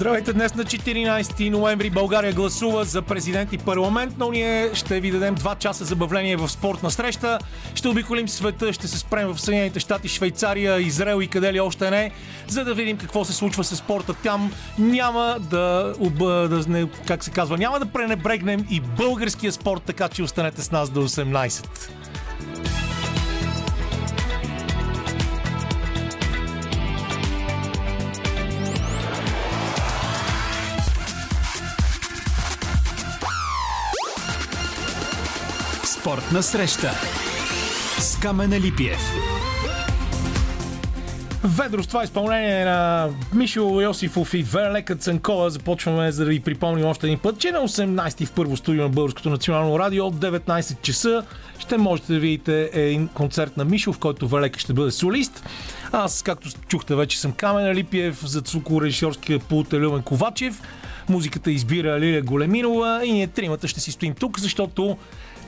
Здравейте! Днес на 14 ноември България гласува за президент и парламент, но ние ще ви дадем 2 часа забавление в спортна среща. Ще обиколим света, ще се спрем в Съединените щати, Швейцария, Израел и къде ли още не, за да видим какво се случва с спорта там. Няма да, да не, как се казва, няма да пренебрегнем и българския спорт, така че останете с нас до 18. Спортна среща с Камена Липиев. Ведро с това изпълнение на Мишо Йосифов и Велека Цанкова започваме за да ви припомним още един път, че на 18 в първо студио на Българското национално радио от 19 часа ще можете да видите един концерт на Мишо, в който Велека ще бъде солист. Аз, както чухте вече, съм Камен Липиев, за звукорежисьорския пулт е Люмен Ковачев. Музиката избира Лилия Големинова и ние тримата ще си стоим тук, защото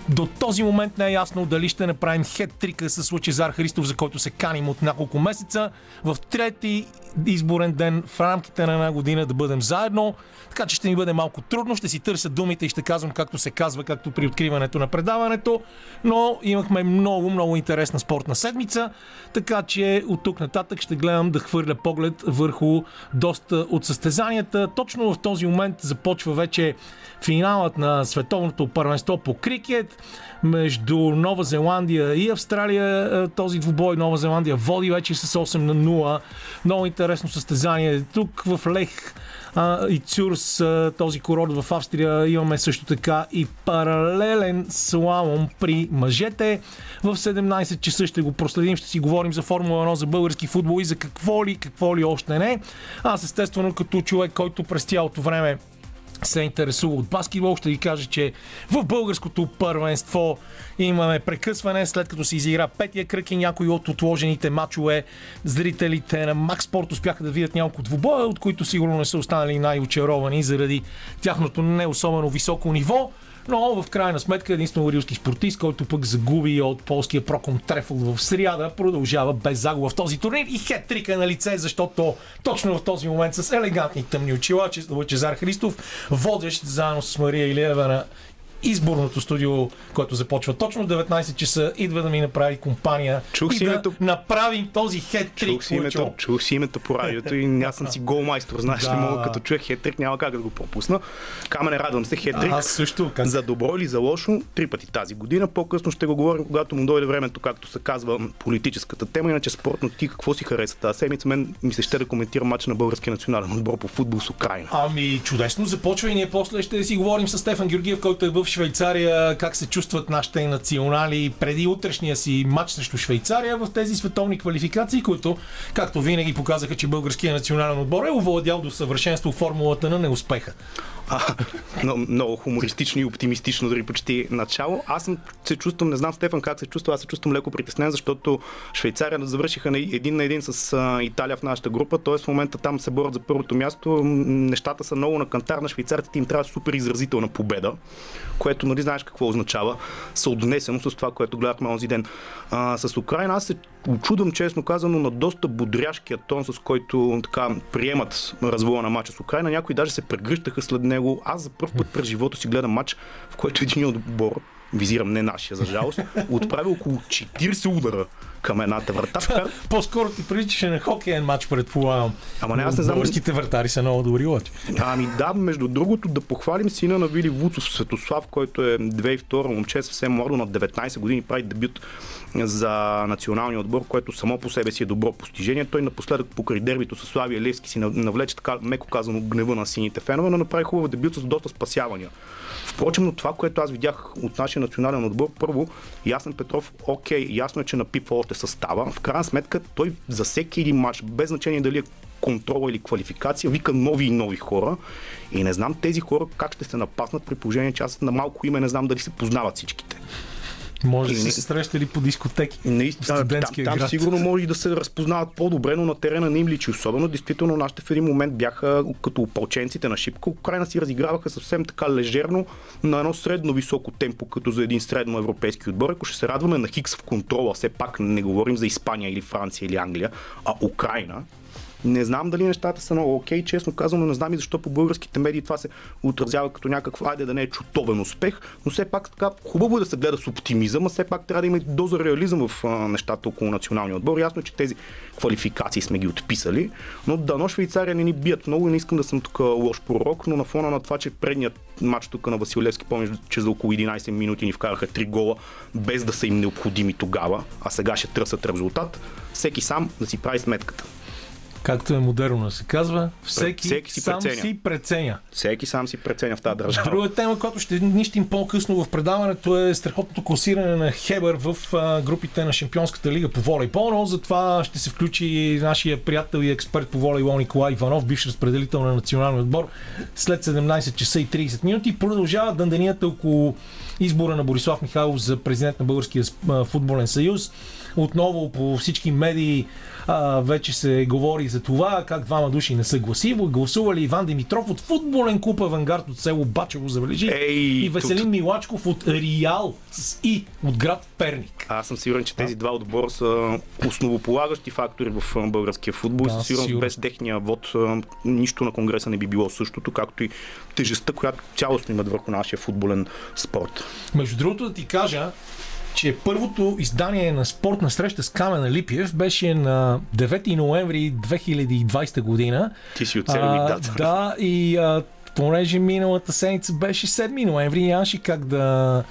до този момент не е ясно дали ще направим хет-трика с Лъчезар Христов, за който се каним от няколко месеца. В трети изборен ден в рамките на една година да бъдем заедно. Така че ще ми бъде малко трудно, ще си търся думите и ще казвам както се казва, както при откриването на предаването. Но имахме много, много интересна спортна седмица, така че от тук нататък ще гледам да хвърля поглед върху доста от състезанията. Точно в този момент започва вече финалът на световното първенство по крикет между Нова Зеландия и Австралия. Този двубой Нова Зеландия води вече с 8 на 0. Много интересно състезание. Тук в Лех а, и Цюрс, този курорт в Австрия, имаме също така и паралелен слалом при мъжете. В 17 часа ще го проследим, ще си говорим за Формула 1, за български футбол и за какво ли, какво ли още не. Аз естествено като човек, който през цялото време се интересува от баскетбол, ще ви кажа, че в българското първенство имаме прекъсване, след като се изигра петия кръг и някои от отложените матчове. Зрителите на Макс Спорт успяха да видят няколко двубоя, от които сигурно не са останали най-очаровани заради тяхното не особено високо ниво. Но в крайна сметка единствено рилски спортист, който пък загуби от полския Проком Трефл в сряда, продължава без загуба в този турнир и хет-трика на лице, защото точно в този момент с елегантни тъмни очила, Лъчезар Христов, водещ заедно с Мария Илиева изборното студио, което започва точно 19 часа, идва да ми направи компания чух и си да името... направим този хет-трик. Чух си, името, чух си името по радиото и аз съм си голмайстор. Знаеш да. ли, мога като чуя хетрик, няма как да го пропусна. Камене, радвам се, хетрик. Аз също. Как... За добро или за лошо, три пъти тази година. По-късно ще го говорим, когато му дойде времето, както се казва, политическата тема. Иначе спортно ти какво си хареса тази седмица? Мен ми се ще да коментира матча на българския национален отбор по футбол с Украина. Ами, чудесно започва и ние после ще си говорим с Стефан Георгиев, който е в Швейцария как се чувстват нашите национали преди утрешния си матч срещу Швейцария в тези световни квалификации, които, както винаги, показаха, че българския национален отбор е овладял до съвършенство формулата на неуспеха. Много хумористично и оптимистично, дори почти начало. Аз съм, се чувствам, не знам Стефан как се чувства, аз се чувствам леко притеснен, защото Швейцария завършиха на един на един с а, Италия в нашата група, т.е. в момента там се борят за първото място. Нещата са много на кантар на швейцарците им трябва супер изразителна победа, което нали знаеш какво означава, съотнесено с това, което гледахме онзи ден. А, с Украина аз се очудвам, честно казано, на доста бодряшкия тон, с който така приемат развоя на мача с Украина. Някои даже се прегръщаха след него. Аз за първ път през живота си гледам матч, в който един отбор, визирам не нашия, за жалост, отправи около 40 удара към едната врата. По-скоро ти приличаше на хокейен матч, предполагам. Ама не, аз не знам. Българските вратари са много добри лъчи. Ами да, между другото, да похвалим сина на Вили Вуцов Светослав, който е 2002 момче, съвсем младо, на 19 години, прави дебют за националния отбор, което само по себе си е добро постижение. Той напоследък покрай дербито с Славия Левски си навлече така, меко казано, гнева на сините фенове, но направи хубав дебют с доста спасявания. Впрочем, но това, което аз видях от нашия национален отбор, първо, Ясен Петров, окей, ясно е, че напипва още състава. В крайна сметка, той за всеки един матч, без значение дали е контрола или квалификация, вика нови и нови хора. И не знам тези хора как ще се напаснат при положение, че аз на малко име не знам дали се познават всичките. Може да се срещали по дискотеки. Наистина, там, там град. сигурно може и да се разпознават по-добре, но на терена не им личи. Особено, действително, нашите в един момент бяха като опълченците на Шипка. Украина си разиграваха съвсем така лежерно на едно средно високо темпо, като за един средно европейски отбор. Ако ще се радваме на Хикс в контрола, все пак не говорим за Испания или Франция или Англия, а Украина, Не знам дали нещата са много окей, честно казвам, но не знам и защо по българските медии това се отразява като някакъв, айде да не е чутовен успех, но все пак така хубаво е да се гледа с оптимизъм, а все пак трябва да има и доза реализъм в а, нещата около националния отбор. Ясно е, че тези квалификации сме ги отписали, но дано Швейцария не ни бият много и не искам да съм тук лош пророк, но на фона на това, че предният матч тук на Василевски, помниш, че за около 11 минути ни вкараха 3 гола, без да са им необходими тогава, а сега ще търсят резултат, всеки сам да си прави сметката. Както е модерно се казва, всеки, Всеки си сам преценя. си преценя. Всеки сам си преценя в тази държава. Друга тема, която ще нищим по-късно в предаването е страхотното класиране на Хебър в групите на Шампионската лига по волейбол, но за това ще се включи нашия приятел и експерт по волейбол Николай Иванов, бивш разпределител на националния отбор, след 17 часа и 30 минути. Продължава дънданията около избора на Борислав Михайлов за президент на Българския футболен съюз. Отново по всички медии а, вече се говори за това как двама души не са гласиво. Гласували Иван Димитров от футболен клуб Авангард от село Бачево, забележи. Ей, и Веселин Милачков от Реал с И от град Перник. Аз съм сигурен, че тези два отбора са основополагащи фактори в българския футбол. Да, сигурност сигурно. без техния вод нищо на Конгреса не би било същото, както и тежестта, която цялостно имат върху нашия футболен спорт. Между другото да ти кажа, че първото издание на спортна среща с Камена Липиев беше на 9 ноември 2020 година. Ти си оцелил дата. Да, и а, понеже миналата седмица беше 7 ноември, нямаше как да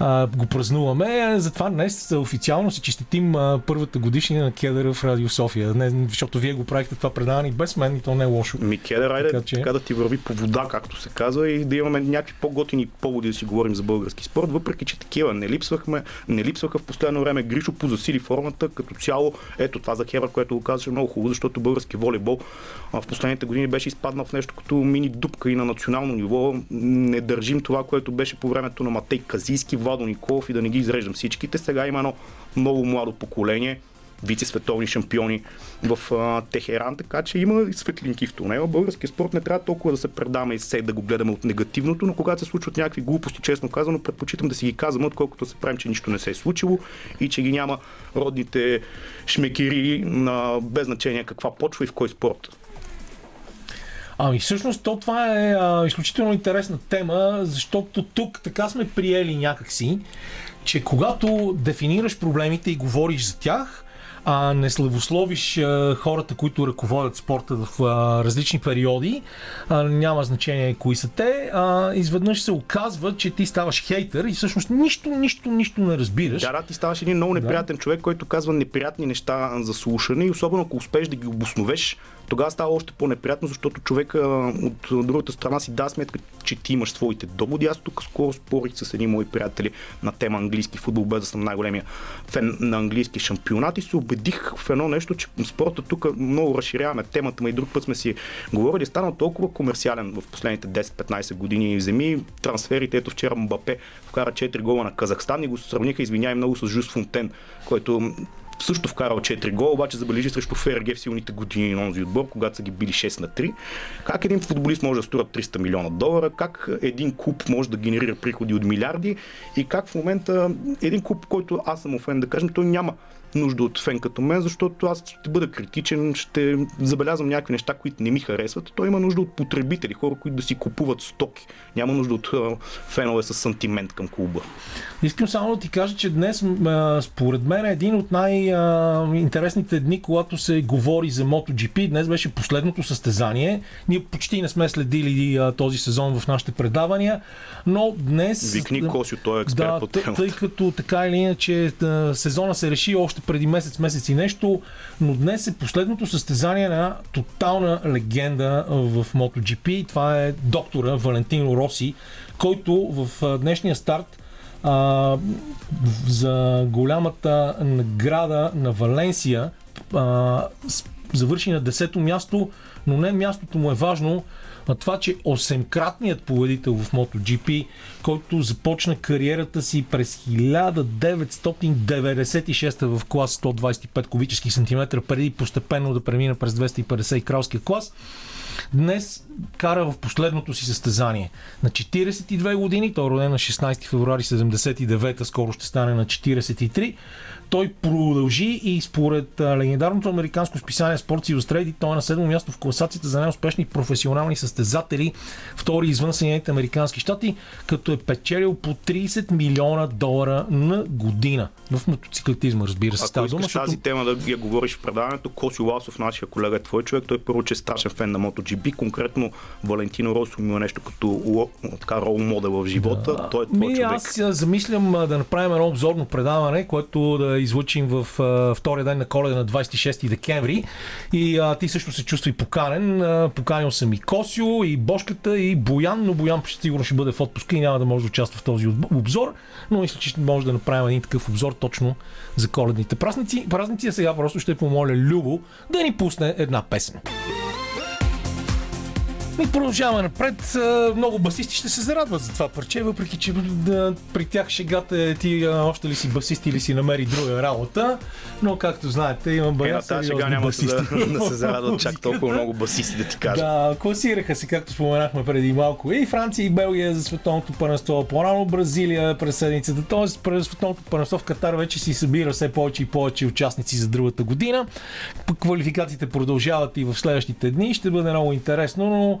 а, го празнуваме. Затова днес официално си честитим а, първата годишнина на Кедъра в Радио София. Не, защото вие го правихте това предаване и без мен и то не е лошо. Микеле, айде Така че- така да ти върви по вода, както се казва, и да имаме някакви по-готини поводи да си говорим за български спорт, въпреки че такива не липсвахме, не липсваха в последно време. Гришо позасили формата, като цяло, ето това за Хевър, което го казваше много хубаво, защото български волейбол в последните години беше изпаднал в нещо като мини дупка и на национално ниво. Не държим това, което беше по времето на Матей Казийски, Владо Николов и да не ги изреждам всичките. Сега има едно много младо поколение, вице-световни шампиони в а, Техеран, така че има светлинки в тунела. Българския спорт не трябва толкова да се предаваме и се да го гледаме от негативното, но когато се случват някакви глупости, честно казано, предпочитам да си ги казвам, отколкото се правим, че нищо не се е случило и че ги няма родните шмекери на без значение каква почва и в кой спорт. Ами всъщност то това е а, изключително интересна тема, защото тук така сме приели някакси, че когато дефинираш проблемите и говориш за тях, а не славословиш а, хората, които ръководят спорта в а, различни периоди, а, няма значение кои са те, а, изведнъж се оказва, че ти ставаш хейтър и всъщност нищо, нищо, нищо не разбираш. Да, да, ти ставаш един много неприятен човек, който казва неприятни неща за слушане и особено ако успееш да ги обосновеш, тогава става още по-неприятно, защото човека от другата страна си дава сметка, че ти имаш своите доводи. Аз тук скоро спорих с едни мои приятели на тема английски футбол, без да съм най-големия фен на английски шампионат и се убедих в едно нещо, че спорта тук много разширяваме темата, ма и друг път сме си говорили, стана толкова комерциален в последните 10-15 години и вземи трансферите. Ето вчера Мбапе вкара 4 гола на Казахстан и го сравниха, извинявай много, с Жус Фонтен, който също вкарал 4 гола, обаче забележи срещу ФРГ в силните години на този отбор, когато са ги били 6 на 3. Как един футболист може да струва 300 милиона долара, как един клуб може да генерира приходи от милиарди и как в момента един клуб, който аз съм фен, да кажем, той няма нужда от фен като мен, защото аз ще бъда критичен, ще забелязвам някакви неща, които не ми харесват. Той има нужда от потребители, хора, които да си купуват стоки. Няма нужда от фенове с сантимент към клуба. Искам само да ти кажа, че днес, според мен, е един от най-интересните дни, когато се говори за MotoGP. Днес беше последното състезание. Ние почти не сме следили този сезон в нашите предавания, но днес... Викни Косио, той е експерт да, по темата. тъй като така или иначе сезона се реши още преди месец, месец и нещо, но днес е последното състезание на тотална легенда в MotoGP. Това е доктора Валентино Роси, който в днешния старт а, за голямата награда на Валенсия а, завърши на 10-то място, но не мястото му е важно, а това, че 8-кратният победител в MotoGP, който започна кариерата си през 1996 в клас 125 кубически сантиметра, преди постепенно да премина през 250 и кралския клас, Днес кара в последното си състезание. На 42 години, той е роден на 16 февруари 79, скоро ще стане на 43 той продължи и според легендарното американско списание Sports Illustrated той е на седмо място в класацията за най-успешни професионални състезатели, втори извън Съединените американски щати, като е печелил по 30 милиона долара на година. В мотоциклетизма, разбира се. Ако искаш защото... тази тема да я говориш в предаването, Коси Ласов, нашия колега е твой човек, той първо, че е страшен фен на MotoGP, конкретно Валентино Росо има нещо като така рол модел в живота. Да. Той е твой Ми, човек. Аз замислям да направим едно обзорно предаване, което да излучим в а, втория ден на коледа на 26 декември. И а, ти също се чувствай поканен. А, поканил съм и Косио, и Бошката, и Боян, но Боян сигурно ще бъде в отпуска и няма да може да участва в този обзор. Но мисля, че може да направим един такъв обзор точно за коледните празници. Празници, а сега просто ще помоля Любо да ни пусне една песен. И продължаваме напред. Много басисти ще се зарадват за това парче, въпреки че да, при тях шегата е ти още ли си басист или си намери друга работа. Но както знаете, имам бая е, тази сега няма басисти. Да, да се зарадват чак толкова много басисти, да ти кажа. Да, класираха се, както споменахме преди малко. И Франция, и Белгия за световното първенство. По-рано Бразилия през седмицата. Тоест, през световното първенство в Катар вече си събира все повече и повече участници за другата година. Квалификациите продължават и в следващите дни. Ще бъде много интересно, но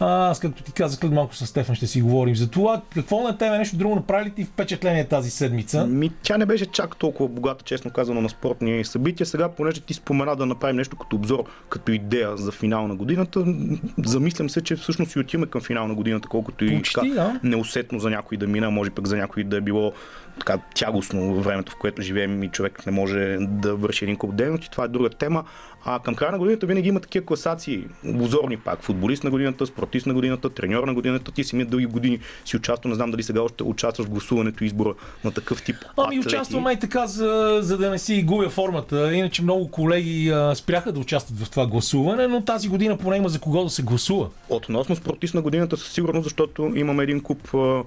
а, аз, както ти казах, след малко с Стефан ще си говорим за това. Какво на тебе нещо друго направи ли ти впечатление тази седмица? Ми, тя не беше чак толкова богата, честно казано, на спортни събития. Сега, понеже ти спомена да направим нещо като обзор, като идея за финал на годината, замислям се, че всъщност и отиваме към финал на годината, колкото и Почти, така, да. неусетно за някой да мина, може пък за някой да е било така тягостно времето, в което живеем и човек не може да върши един куп дейности. Това е друга тема. А към края на годината винаги има такива класации. Обзорни пак. Футболист на годината, спортист на годината, треньор на годината. Ти си ми дълги години си участвал. Не знам дали сега още участваш в гласуването и избора на такъв тип. Ами участваме и така, за, за да не си губя формата. Иначе много колеги а, спряха да участват в това гласуване, но тази година поне има за кого да се гласува. Относно спортист на годината със сигурност, защото имаме един куп а,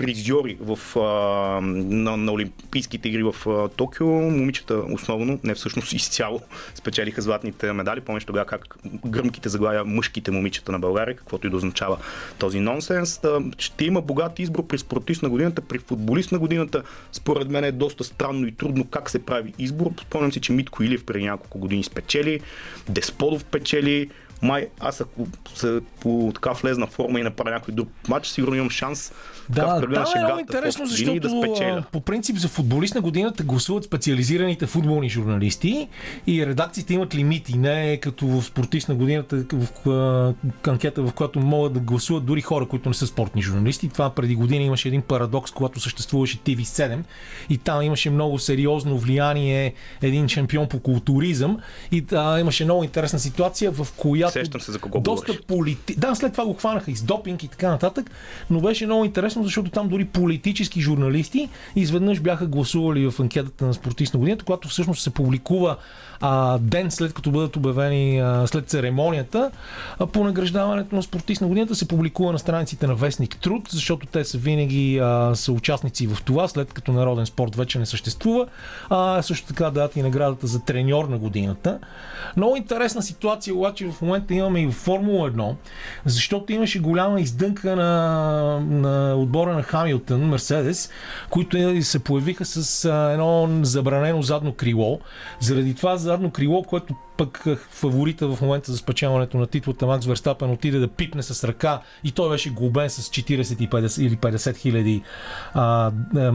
призьори в, а, на, на Олимпийските игри в а, Токио. Момичета основно, не всъщност изцяло, спечелиха златните медали. Помниш тогава как гръмките заглавия мъжките момичета на България, каквото и да означава този нонсенс. Да, ще има богат избор при спортист на годината, при футболист на годината. Според мен е доста странно и трудно как се прави избор. Спомням си, че Митко Илиев преди няколко години спечели, Десподов печели, май аз ако се по така влезна форма и направя някой друг матч, сигурно имам шанс да, да, е много интересно, защото да по принцип за футболист на годината гласуват специализираните футболни журналисти и редакциите имат лимити, не е като в спортист на годината в анкета, в която могат да гласуват дори хора, които не са спортни журналисти. Това преди години имаше един парадокс, когато съществуваше TV7 и там имаше много сериозно влияние един шампион по културизъм и да, имаше много интересна ситуация, в която Сещам се за кого доста полити... Да, след това го хванаха и с допинг и така нататък, но беше много интересно, защото там дори политически журналисти изведнъж бяха гласували в анкетата на спортист на годината, която всъщност се публикува а, ден след като бъдат обявени а, след церемонията а, по награждаването на спортист на годината се публикува на страниците на Вестник Труд, защото те са винаги а, са участници в това, след като народен спорт вече не съществува. А, също така дадат и наградата за треньор на годината. Много интересна ситуация, обаче в момента имаме и Формула 1, защото имаше голяма издънка на, на отбора на Хамилтън, Мерседес, които се появиха с едно забранено задно крило. Заради това задно крило, което пък фаворита в момента за спечелването на титлата Макс Верстапен отиде да пипне с ръка и той беше глобен с 40 50, или 50 хиляди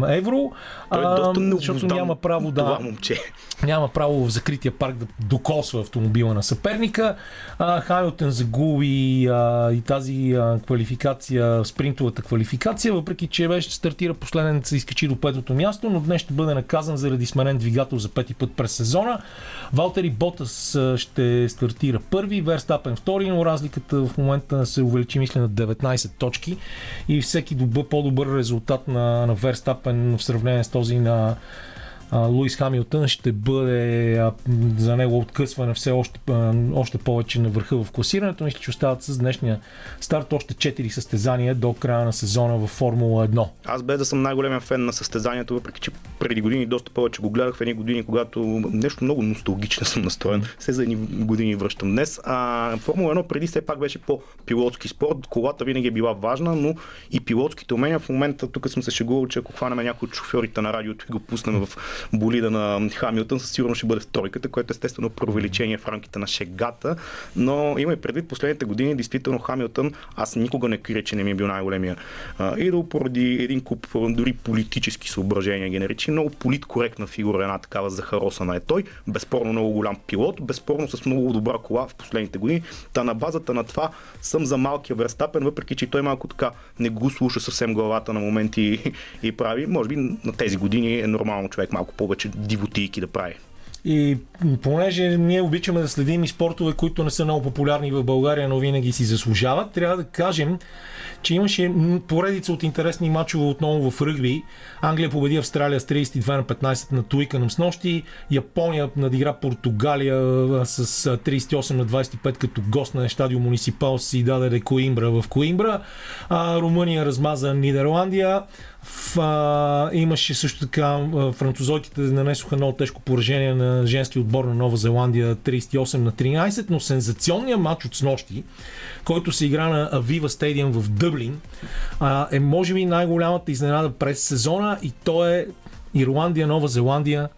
евро. Той е доста защото няма право да. Това момче. Няма право в закрития парк да докосва автомобила на съперника. А, Хамилтън загуби а, и тази а, квалификация, спринтовата квалификация, въпреки че беше стартира последен, се изкачи до петото място, но днес ще бъде наказан заради сменен двигател за пети път през сезона. Валтери Ботас ще стартира първи, Верстапен втори, но разликата в момента се увеличи, мисля, на 19 точки. И всеки добър, по-добър резултат на, на Верстапен в сравнение с този на Луис Хамилтън ще бъде за него откъсване все още, още повече на върха в класирането. Мисля, че остават с днешния старт още 4 състезания до края на сезона в Формула 1. Аз без да съм най-големия фен на състезанието, въпреки че преди години доста повече го гледах в едни години, когато нещо много носталгично съм настроен. Се за едни години връщам днес. А, Формула 1 преди все пак беше по-пилотски спорт. Колата винаги е била важна, но и пилотските умения в момента, тук съм се шегувал, че ако хванем някой от шофьорите на радиото и го пуснем в болида на Хамилтън, със сигурност ще бъде в тройката, което естествено провеличение в рамките на шегата. Но има и предвид последните години, действително Хамилтън, аз никога не крия, че не ми е бил най-големия идол, поради един куп дори политически съображения ги наречи. Много политкоректна фигура, една такава захаросана е той. Безспорно много голям пилот, безспорно с много добра кола в последните години. Та на базата на това съм за малкия Верстапен, въпреки че той малко така не го слуша съвсем главата на моменти и, и прави. Може би на тези години е нормално човек малко повече дивотийки да прави. И понеже ние обичаме да следим и спортове, които не са много популярни в България, но винаги си заслужават, трябва да кажем, че имаше поредица от интересни матчове отново в ръгби. Англия победи Австралия с 32 на 15 на Туиканъм с нощи. Япония надигра Португалия с 38 на 25 като гост на стадио Муниципал си даде Коимбра в Коимбра. А, Румъния размаза Нидерландия. В, а, имаше също така французойките нанесоха много тежко поражение на женски отбор на Нова Зеландия 38 на 13, но сензационният матч от снощи, който се игра на Авива Стадиум в Дъблин, а, е може би най-голямата изненада през сезона и то е Ирландия, Нова Зеландия.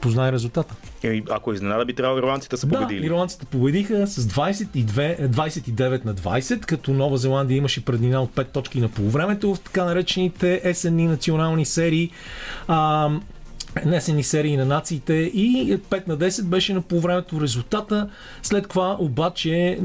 Познай резултата. И ако изненада би трябвало ирландците са победили. Да, ирландците победиха с 22, 29 на 20, като Нова Зеландия имаше преднина от 5 точки на полувремето в така наречените есенни национални серии. А, Несени серии на нациите и 5 на 10 беше на полувремето резултата. След това обаче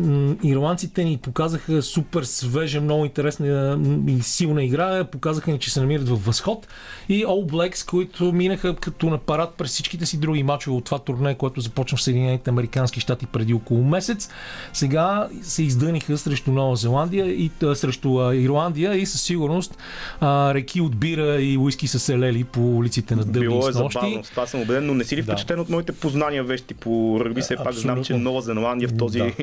ирландците ни показаха супер свежа, много интересна и силна игра. Показаха ни, че се намират в възход. И All Blacks, които минаха като на парад през всичките си други мачове от това турне, което започна в Съединените Американски щати преди около месец. Сега се издъниха срещу Нова Зеландия и срещу Ирландия и със сигурност реки от бира и уиски са се лели по улиците на Дъблин е забавно, с това съм убеден, но не си ли впечатлен да. от моите познания вещи по ръгби? Все пак знам, че Нова Зеландия в този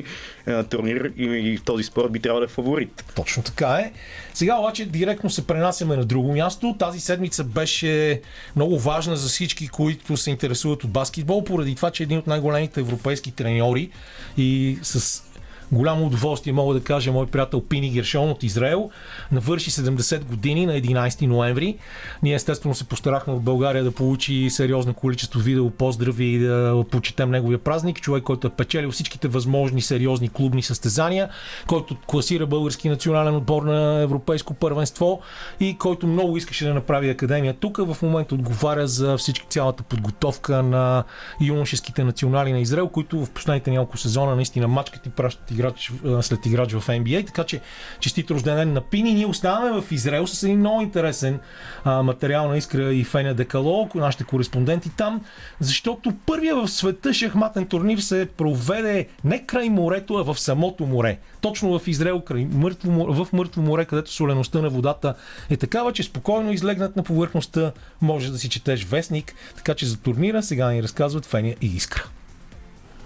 да. турнир и в този спорт би трябвало да е фаворит. Точно така е. Сега обаче директно се пренасяме на друго място. Тази седмица беше много важна за всички, които се интересуват от баскетбол, поради това, че един от най-големите европейски треньори и с голямо удоволствие мога да кажа мой приятел Пини Гершон от Израел. Навърши 70 години на 11 ноември. Ние естествено се постарахме от България да получи сериозно количество видео поздрави и да почетем неговия празник. Човек, който е печелил всичките възможни сериозни клубни състезания, който класира български национален отбор на европейско първенство и който много искаше да направи академия тук. В момента отговаря за всички цялата подготовка на юношеските национали на Израел, които в последните няколко сезона наистина мачкат и пращат играч, след играч в NBA, така че честит рожден ден на Пини. Ние оставаме в Израел с един много интересен а, материал на Искра и Феня Декало, нашите кореспонденти там, защото първия в света шахматен турнир се проведе не край морето, а в самото море. Точно в Израел, край мъртво, в мъртво море, където солеността на водата е такава, че спокойно излегнат на повърхността, може да си четеш вестник, така че за турнира сега ни разказват Феня и Искра.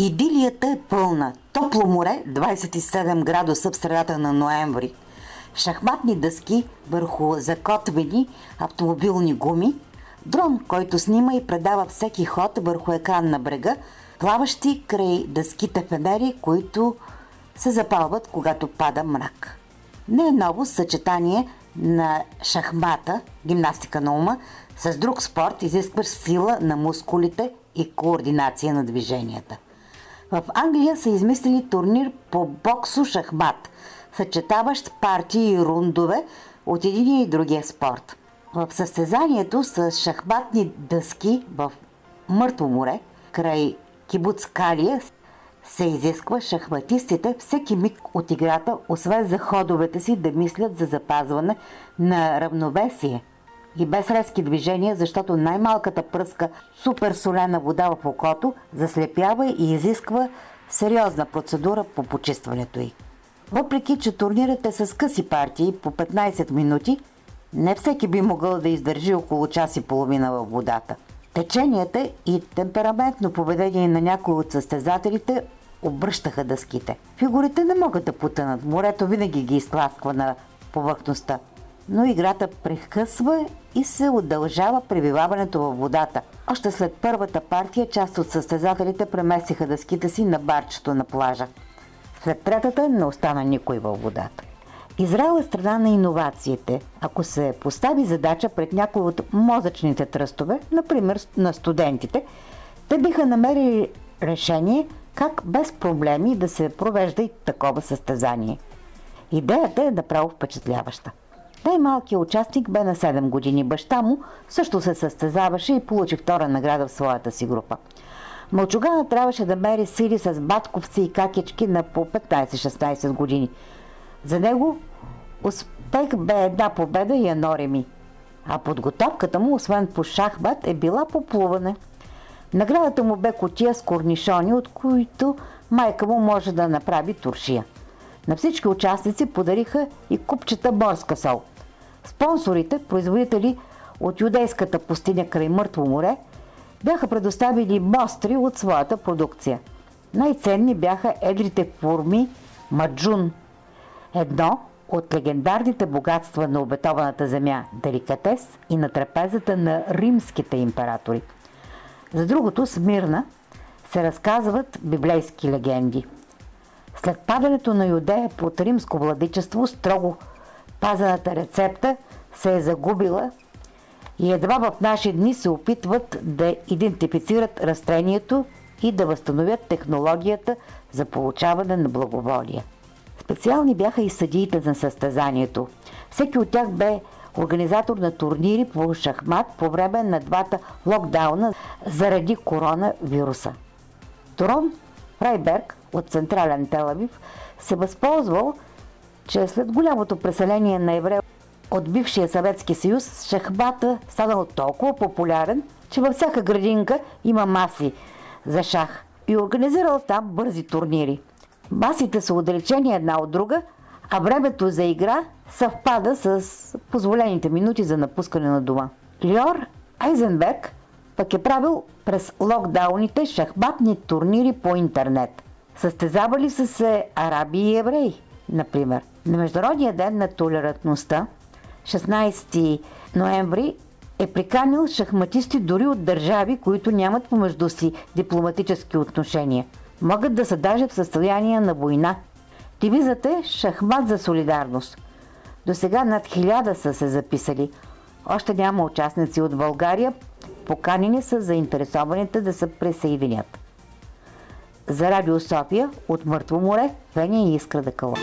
Идилията е пълна. Топло море, 27 градуса в средата на ноември. Шахматни дъски върху закотвени автомобилни гуми, дрон, който снима и предава всеки ход върху екран на брега, плаващи край дъските фенери, които се запалват, когато пада мрак. Не е ново съчетание на шахмата, гимнастика на ума, с друг спорт, изискващ сила на мускулите и координация на движенията – в Англия са измислили турнир по боксо-шахмат, съчетаващ партии и рундове от един и другия спорт. В състезанието с шахматни дъски в Мъртво море, край Кибуц Калия, се изисква шахматистите всеки миг от играта, освен за ходовете си, да мислят за запазване на равновесие – и без резки движения, защото най-малката пръска суперсолена вода в окото заслепява и изисква сериозна процедура по почистването й. Въпреки, че турнирът е с къси партии по 15 минути, не всеки би могъл да издържи около час и половина във водата. Теченията и темпераментно поведение на някои от състезателите обръщаха дъските. Фигурите не могат да потънат. Морето винаги ги изтласква на повърхността. Но играта прекъсва и се удължава пребиваването във водата. Още след първата партия част от състезателите преместиха дъските си на барчето на плажа. След третата не остана никой във водата. Израел е страна на иновациите. Ако се постави задача пред някои от мозъчните тръстове, например на студентите, те биха намерили решение как без проблеми да се провежда и такова състезание. Идеята е направо впечатляваща. Най-малкият участник бе на 7 години. Баща му също се състезаваше и получи втора награда в своята си група. Мълчугана трябваше да мери сили с батковци и какички на по 15-16 години. За него успех бе една победа и едно реми. А подготовката му, освен по шахбат, е била по плуване. Наградата му бе котия с корнишони, от които майка му може да направи туршия. На всички участници подариха и купчета борска сол. Спонсорите, производители от юдейската пустиня край Мъртво море, бяха предоставили мостри от своята продукция. Най-ценни бяха едрите форми маджун. Едно от легендарните богатства на обетованата земя – деликатес и на трапезата на римските императори. За другото, Смирна, се разказват библейски легенди. След падането на Юдея под римско владичество, строго пазената рецепта се е загубила и едва в наши дни се опитват да идентифицират растението и да възстановят технологията за получаване на благоволие. Специални бяха и съдиите на състезанието. Всеки от тях бе организатор на турнири по шахмат по време на двата локдауна заради коронавируса. Торон Райберг от Централен Телавив се възползвал, че след голямото преселение на евреи от бившия Съветски съюз, шахмата станал толкова популярен, че във всяка градинка има маси за шах и организирал там бързи турнири. Масите са отдалечени една от друга, а времето за игра съвпада с позволените минути за напускане на дома. Лиор Айзенберг пък е правил през локдауните шахматни турнири по интернет. Състезавали са се араби и евреи, например. На Международния ден на толерантността, 16 ноември, е приканил шахматисти дори от държави, които нямат помежду си дипломатически отношения. Могат да са даже в състояние на война. Девизът е шахмат за солидарност. До сега над хиляда са се записали. Още няма участници от България. Поканени са заинтересованите да се присъединят. За Радио София от Мъртво море, Веня и Искра Декала.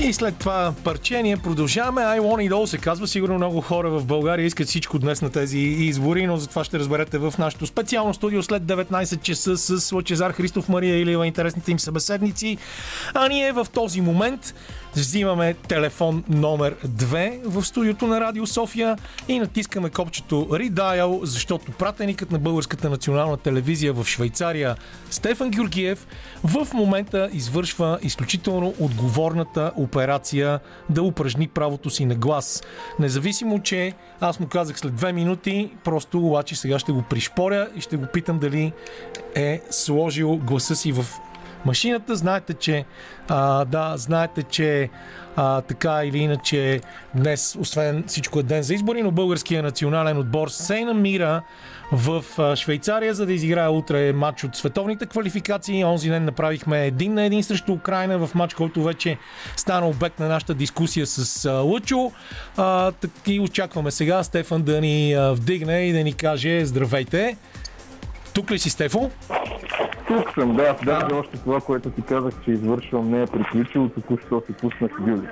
И след това парче ние продължаваме. I want it all се казва. Сигурно много хора в България искат всичко днес на тези избори, но за това ще разберете в нашото специално студио след 19 часа с Лъчезар Христов, Мария Илиева, интересните им събеседници. А ние в този момент взимаме телефон номер 2 в студиото на Радио София и натискаме копчето Redial, защото пратеникът на Българската национална телевизия в Швейцария Стефан Георгиев в момента извършва изключително отговорната операция да упражни правото си на глас. Независимо, че аз му казах след две минути, просто обаче сега ще го пришпоря и ще го питам дали е сложил гласа си в машината. Знаете, че а, да, знаете, че а, така или иначе днес, освен всичко е ден за избори, но българския национален отбор се намира в Швейцария, за да изиграе утре матч от световните квалификации. Онзи ден направихме един на един срещу Украина в матч, който вече стана обект на нашата дискусия с Лъчо. А, и очакваме сега Стефан да ни вдигне и да ни каже здравейте. Тук ли си, Стефо? Тук съм, да. Даже още това, което ти казах, че извършвам, не е приключило. Току-що се пуснах бюли.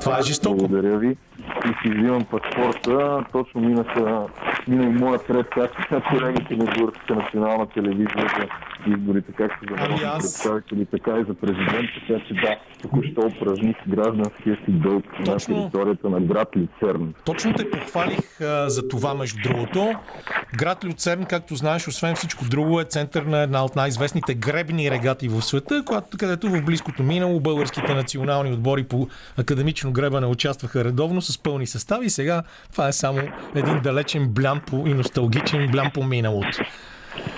Това е жестоко. Благодаря ви. И си взимам паспорта. Точно минаха, мина и моят ред, както на колегите на Българската национална телевизия за изборите, както за народни аз- представители, така и за президент. Така че да, току-що упражних гражданския си дълг на Точно. територията на град Лицерн. Точно те похвалих а, за това, между другото. Град Люцерн, както знаеш, освен всичко друго, е център на една от най-известните гребни регати в света, която, където в близкото минало българските национални отбори по академично гребане участваха редовно с пълни състави. Сега това е само един далечен блям по, и носталгичен блян по миналото.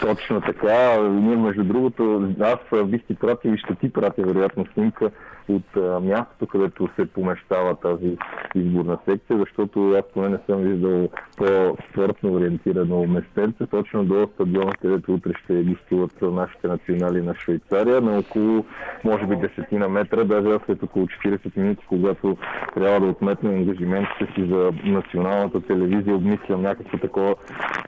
Точно така. Ние, между другото, аз бих ти пратил и ще ти пратя, вероятно, снимка от мястото, където се помещава тази изборна секция, защото аз поне не съм виждал по-спортно ориентирано местенце, точно до стадиона, където утре ще гостуват нашите национали на Швейцария, на около, може би, десетина метра, даже след около 40 минути, когато трябва да отметнем ангажиментите си за националната телевизия, обмислям някакво такова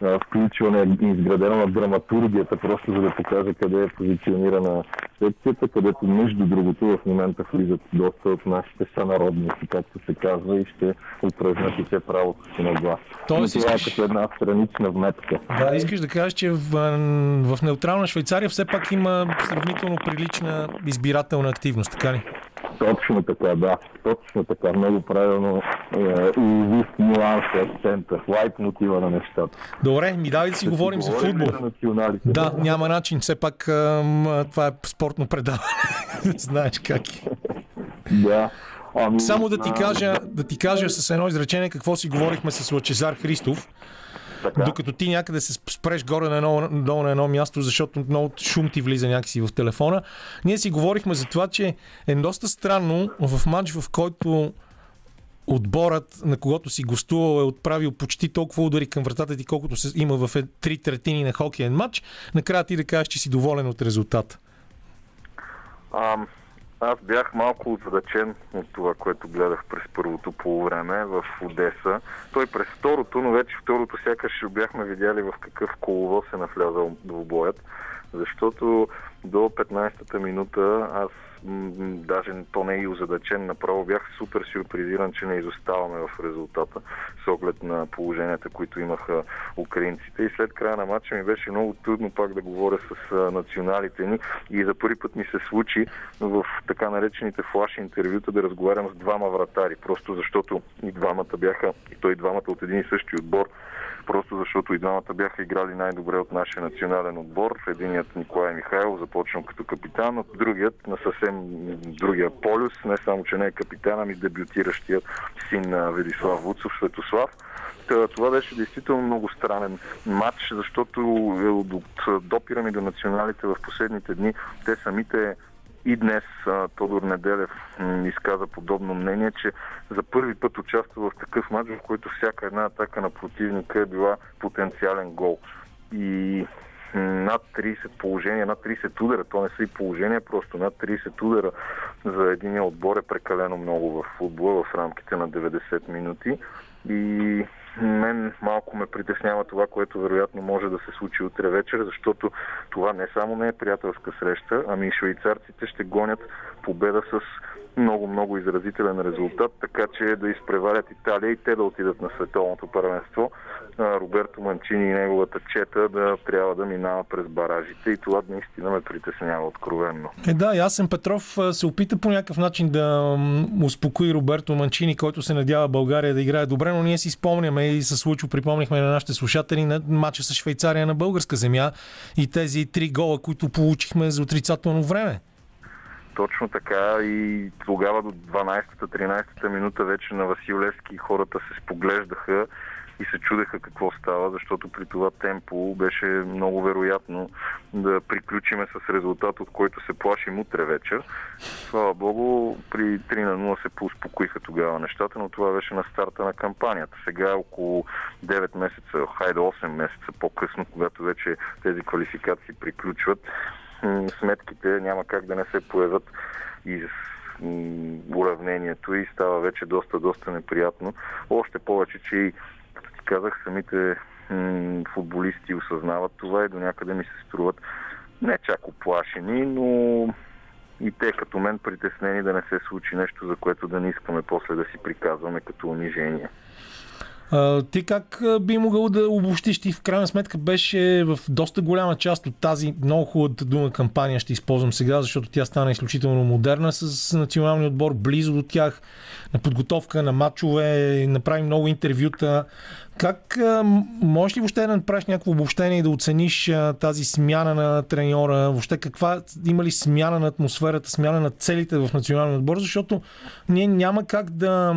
а, включване, изградено на драматургията, просто за да покажа къде е позиционирана секцията, където между другото в момента влизат доста от нашите сънародници, както се казва, и ще упражнят и те правото си на глас. Тоест, това искаш... е като една странична вметка. Да, искаш да кажеш, че в, в неутрална Швейцария все пак има сравнително прилична избирателна активност, така ли? Точно така, да. Точно така. Много правилно е, улових нюанса, акцента, лайт мотива на нещата. Добре, ми дай да си говорим за футбол. Националите. Да, няма начин. Все пак ам, това е спортно предаване. Знаеш как е. Да. Ами, Само да ти, кажа, да ти кажа с едно изречение какво си говорихме с Лачезар Христов. Така. Докато ти някъде се спреш горе на едно, долу на едно място, защото много шум ти влиза някакси в телефона, ние си говорихме за това, че е доста странно в матч, в който отборът, на когото си гостувал, е отправил почти толкова удари към вратата ти, колкото се има в три третини на хокеен матч, накрая ти да кажеш, че си доволен от резултата. А, аз бях малко озадачен от това, което гледах през първото полувреме в Одеса. Той през второто, но вече второто сякаш бяхме видяли в какъв колово се навлязал в боят, защото до 15-та минута аз даже то не е и озадачен, направо бях супер сюрпризиран, че не изоставаме в резултата с оглед на положенията, които имаха украинците. И след края на матча ми беше много трудно пак да говоря с националите ни и за първи път ми се случи в така наречените флаш интервюта да разговарям с двама вратари, просто защото и двамата бяха, и той и двамата от един и същи отбор, просто защото и двамата бяха играли най-добре от нашия национален отбор. Единият Николай Михайлов започнал като капитан, а другият на съвсем другия полюс, не само, че не е капитан, ами дебютиращият син на Велислав Вуцов, Светослав. Това беше действително много странен матч, защото е от, от допира ми до националите в последните дни те самите и днес Тодор Неделев изказа подобно мнение, че за първи път участва в такъв матч, в който всяка една атака на противника е била потенциален гол. И над 30 положения, над 30 удара, то не са и положения, просто над 30 удара за един отбор е прекалено много в футбола в рамките на 90 минути. И мен малко ме притеснява това, което вероятно може да се случи утре вечер, защото това не само не е приятелска среща, ами и швейцарците ще гонят победа с много-много изразителен резултат, така че да изпреварят Италия и те да отидат на световното първенство. Роберто Манчини и неговата чета да трябва да минава през баражите и това наистина ме притеснява откровенно. Е, да, Ясен Петров се опита по някакъв начин да успокои Роберто Манчини, който се надява България да играе добре, но ние си спомняме и се случва, припомнихме на нашите слушатели на матча с Швейцария на българска земя и тези три гола, които получихме за отрицателно време. Точно така и тогава до 12-та, 13-та минута вече на Васил Левски хората се споглеждаха и се чудеха какво става, защото при това темпо беше много вероятно да приключиме с резултат, от който се плашим утре вечер. Слава Богу, при 3 на 0 се поуспокоиха тогава нещата, но това беше на старта на кампанията. Сега около 9 месеца, хайде 8 месеца по-късно, когато вече тези квалификации приключват, сметките няма как да не се появят и с м, уравнението и става вече доста, доста неприятно. Още повече, че и, ти казах, самите футболисти осъзнават това и до някъде ми се струват не чак оплашени, но и те като мен притеснени да не се случи нещо, за което да не искаме после да си приказваме като унижение. А, ти как би могъл да обобщиш? Ти в крайна сметка беше в доста голяма част от тази много хубавата дума кампания, ще използвам сега, защото тя стана изключително модерна с националния отбор, близо до тях, на подготовка на матчове, направи много интервюта. Как можеш ли въобще да направиш някакво обобщение и да оцениш тази смяна на треньора? Въобще каква има ли смяна на атмосферата, смяна на целите в националния отбор? Защото ние няма как да,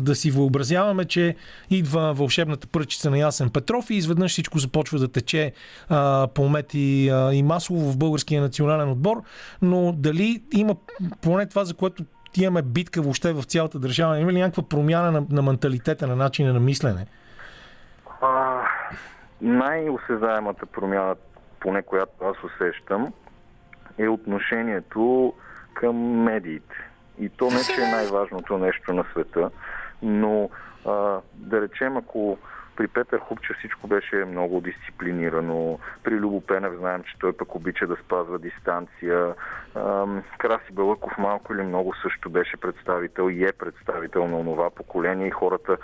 да си въобразяваме, че идва вълшебната пръчица на Ясен Петров и изведнъж всичко започва да тече а, по мети а, и масово в българския национален отбор. Но дали има поне това, за което имаме битка въобще в цялата държава? Има ли някаква промяна на, на менталитета, на начина на мислене? А, най-осезаемата промяна, поне която аз усещам, е отношението към медиите. И то не че е най-важното нещо на света, но а, да речем, ако при Петър Хупче всичко беше много дисциплинирано. При Любо Пенев знаем, че той пък обича да спазва дистанция. Краси Балъков малко или много също беше представител и е представител на това поколение и хората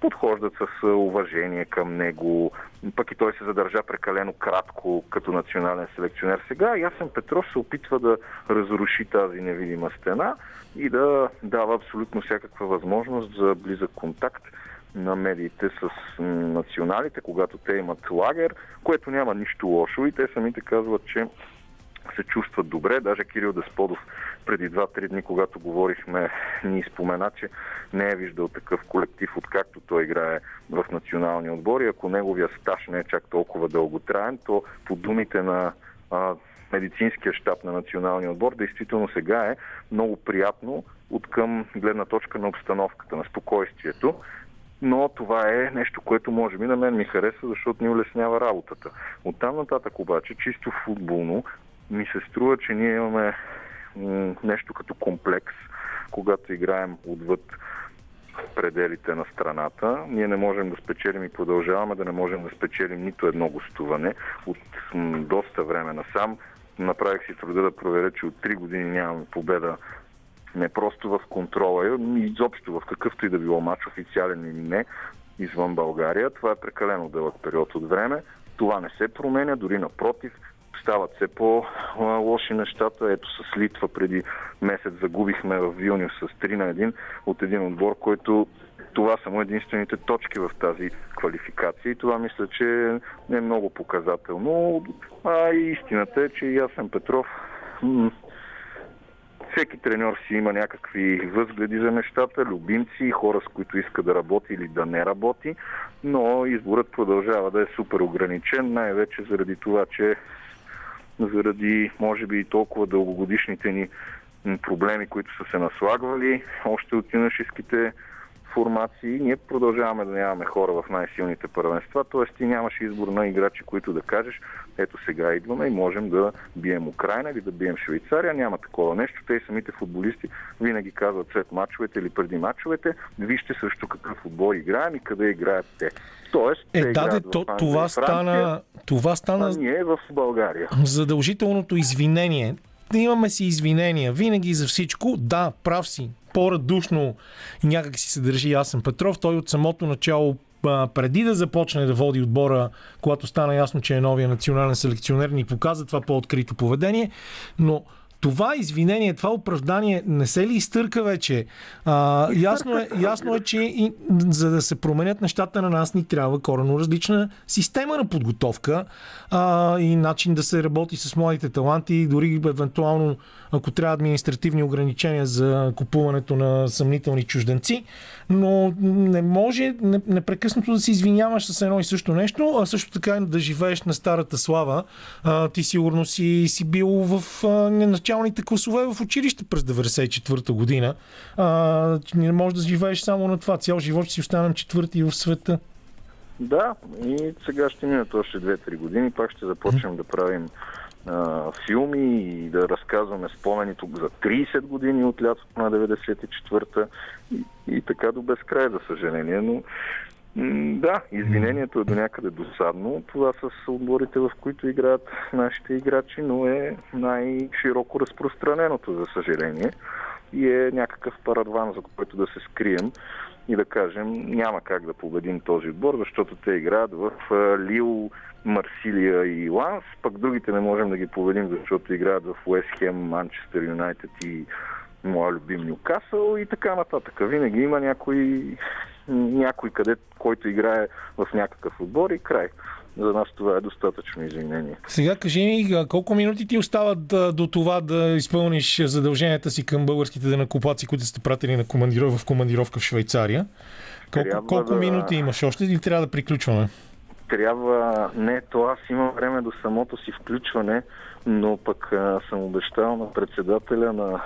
подхождат с уважение към него. Пък и той се задържа прекалено кратко като национален селекционер. Сега Ясен Петров се опитва да разруши тази невидима стена и да дава абсолютно всякаква възможност за близък контакт на медиите с националите, когато те имат лагер, което няма нищо лошо и те самите казват, че се чувстват добре. Даже Кирил Десподов преди 2-3 дни, когато говорихме, ни спомена, че не е виждал такъв колектив, откакто той играе в националния отбор ако неговия стаж не е чак толкова дълготраен, то по думите на а, медицинския щаб на националния отбор, действително сега е много приятно от към гледна точка на обстановката, на спокойствието но това е нещо, което може би на мен ми хареса, защото ни улеснява работата. От там нататък обаче, чисто футболно, ми се струва, че ние имаме нещо като комплекс, когато играем отвъд пределите на страната. Ние не можем да спечелим и продължаваме да не можем да спечелим нито едно гостуване от доста време насам. Направих си труда да проверя, че от 3 години нямаме победа не просто в контрола, изобщо в какъвто и да било матч, официален или не, извън България. Това е прекалено дълъг период от време. Това не се променя, дори напротив, стават все по-лоши нещата. Ето с Литва преди месец загубихме в Вилниус с 3 на 1 от един отбор, който това са му единствените точки в тази квалификация и това мисля, че е много показателно. А и истината е, че Ясен Петров всеки треньор си има някакви възгледи за нещата, любимци, хора с които иска да работи или да не работи, но изборът продължава да е супер ограничен, най-вече заради това, че заради, може би, и толкова дългогодишните ни проблеми, които са се наслагвали, още от юношеските формации, ние продължаваме да нямаме хора в най-силните първенства, т.е. ти нямаш избор на играчи, които да кажеш, ето сега идваме и можем да бием Украина или да бием Швейцария. Няма такова нещо. Те и самите футболисти винаги казват след мачовете или преди мачовете, вижте също какъв отбор играем и къде играят те. Тоест, е, те да, то, това, стана, това стана. А ние в България. Задължителното извинение. Имаме си извинения винаги за всичко. Да, прав си по-радушно някак си се държи Ясен Петров. Той от самото начало преди да започне да води отбора, когато стана ясно, че е новия национален селекционер, ни показа това по-открито поведение, но това извинение, това оправдание не се ли изтърка вече? А, ясно, е, ясно е, че и, за да се променят нещата на нас ни трябва корено различна система на подготовка а, и начин да се работи с младите таланти, дори евентуално ако трябва административни ограничения за купуването на съмнителни чужденци, но не може непрекъснато да се извиняваш с едно и също нещо, а също така да живееш на старата слава. А, ти сигурно си, си бил в а, началните класове в училище през 94-та година. А, не можеш да живееш само на това. Цял живот ще си останем четвърти в света. Да, и сега ще минат още 2-3 години, пак ще започнем да правим а, филми и да разказваме спомени тук за 30 години от лятото на 94-та и, и така до безкрай, за съжаление, но да, извинението е до някъде досадно. Това са отборите, в които играят нашите играчи, но е най-широко разпространеното, за съжаление. И е някакъв парадван, за който да се скрием и да кажем, няма как да победим този отбор, защото те играят в Лил, Марсилия и Ланс, пък другите не можем да ги победим, защото играят в Уест Хем, Манчестър Юнайтед и моя любим Нюкасъл и така нататък. Винаги има някой някой къде, който играе в някакъв отбор и край. За нас това е достатъчно извинение. Сега кажи ми, колко минути ти остават да, до това да изпълниш задълженията си към българските денакопаци, които сте пратили на командиров, в командировка в Швейцария? Колко, трябва колко да... минути имаш още или трябва да приключваме? Трябва, не, то аз имам време до самото си включване, но пък а, съм обещал на председателя на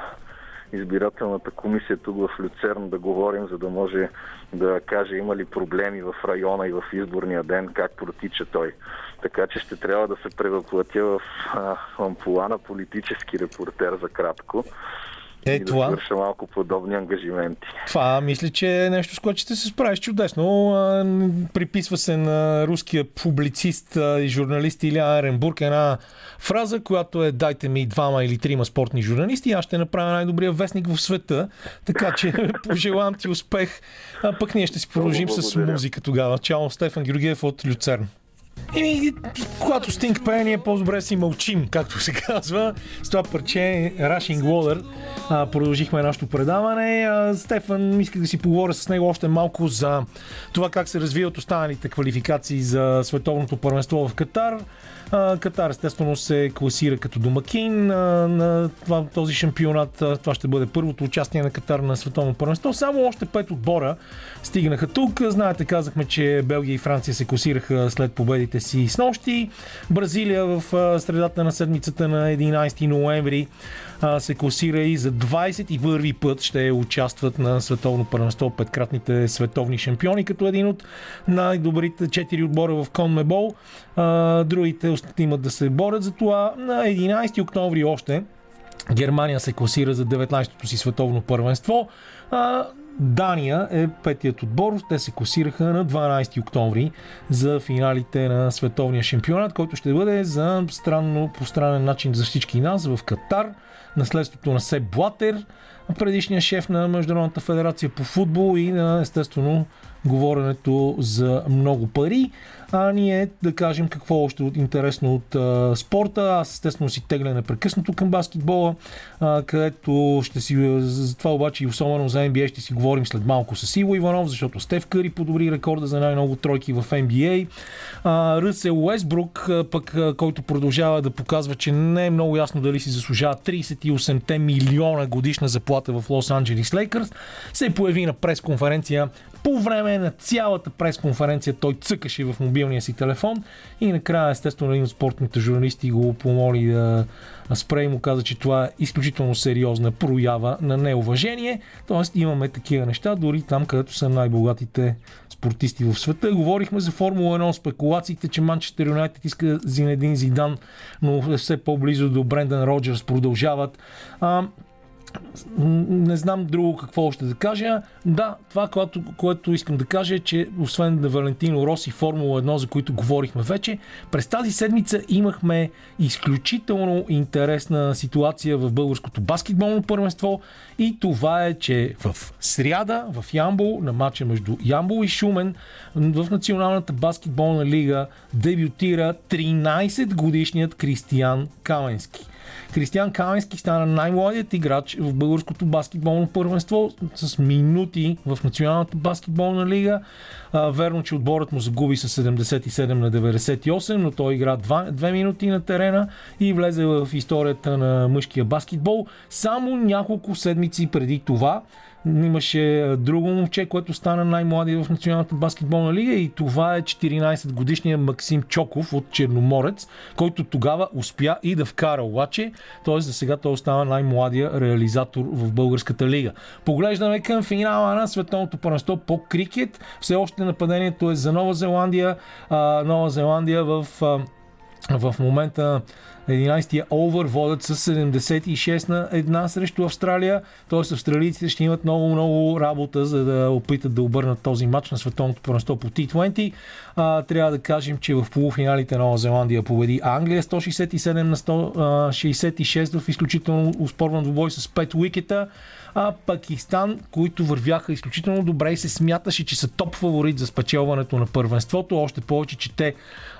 избирателната комисия тук в Люцерн да говорим, за да може да каже има ли проблеми в района и в изборния ден, как протича той. Така че ще трябва да се превъплатя в ампула на политически репортер за кратко е, и това... да свърша малко подобни ангажименти. Това мисля, че е нещо, с което ще се справиш чудесно. Приписва се на руския публицист и журналист Иля Аренбург една фраза, която е дайте ми двама или трима спортни журналисти аз ще направя най-добрия вестник в света. Така че пожелавам ти успех. А пък ние ще си продължим с музика тогава. Чао, Стефан Георгиев от Люцерн. И когато Стинг пее, ние по-добре си мълчим, както се казва. С това парче Rushing Water продължихме нашето предаване. А, Стефан, исках да си поговоря с него още малко за това как се развиват останалите квалификации за световното първенство в Катар. Катар естествено се класира като домакин на този шампионат. Това ще бъде първото участие на Катар на световно първенство. Само още пет отбора стигнаха тук. Знаете, казахме, че Белгия и Франция се класираха след победите си с нощи. Бразилия в средата на седмицата на 11 ноември се класира и за 21 път ще участват на световно първенство петкратните световни шампиони, като един от най-добрите 4 отбора в Конмебол. Другите имат да се борят за това. На 11 октомври още Германия се класира за 19-то си световно първенство. Дания е петият отбор. Те се класираха на 12 октомври за финалите на световния шампионат, който ще бъде за странно, по странен начин за всички нас в Катар. Наследството на Сеп Блатер, предишния шеф на Международната федерация по футбол и на естествено говоренето за много пари а ние да кажем какво още от интересно от а, спорта. Аз естествено си тегля непрекъснато към баскетбола, а, където ще си, за това обаче и особено за NBA ще си говорим след малко с Иво Иванов, защото Стев Къри подобри рекорда за най-много тройки в NBA. А, Ръсел Уестбрук, пък, който продължава да показва, че не е много ясно дали си заслужава 38 милиона годишна заплата в Лос Анджелис Лейкърс, се появи на пресконференция по време на цялата пресконференция той цъкаше в мобилния си телефон и накрая естествено един от спортните журналисти го помоли да спре и му каза, че това е изключително сериозна проява на неуважение. Тоест имаме такива неща, дори там, където са най-богатите спортисти в света. Говорихме за Формула 1, спекулациите, че Манчестър Юнайтед иска Зинедин Зидан, но все по-близо до Брендан Роджерс продължават. Не знам друго какво още да кажа. Да, това, което, което искам да кажа е, че освен на Валентино Роси Формула 1, за които говорихме вече, през тази седмица имахме изключително интересна ситуация в българското баскетболно първенство и това е, че в сряда в Ямбол, на матча между Ямбол и Шумен, в Националната баскетболна лига дебютира 13 годишният Кристиян Каменски. Кристиан Каменски стана най-младият играч в българското баскетболно първенство с минути в Националната баскетболна лига. А, верно, че отборът му загуби с 77 на 98, но той игра 2, 2 минути на терена и влезе в историята на мъжкия баскетбол. Само няколко седмици преди това Имаше друго момче, което стана най-млади в Националната баскетболна лига и това е 14 годишния Максим Чоков от Черноморец, който тогава успя и да вкара обаче, т.е. за сега той остава най-младия реализатор в българската лига. Поглеждаме към финала на световното първенство по крикет. Все още нападението е за Нова Зеландия. Нова Зеландия в в момента 11-я овър водят с 76 на една срещу Австралия. Т.е. австралийците ще имат много-много работа, за да опитат да обърнат този матч на световното първенство по T20. А, трябва да кажем, че в полуфиналите Нова Зеландия победи Англия 167 на 166 в изключително успорван двубой с 5 уикета а Пакистан, които вървяха изключително добре и се смяташе, че са топ фаворит за спечелването на първенството. Още повече, че те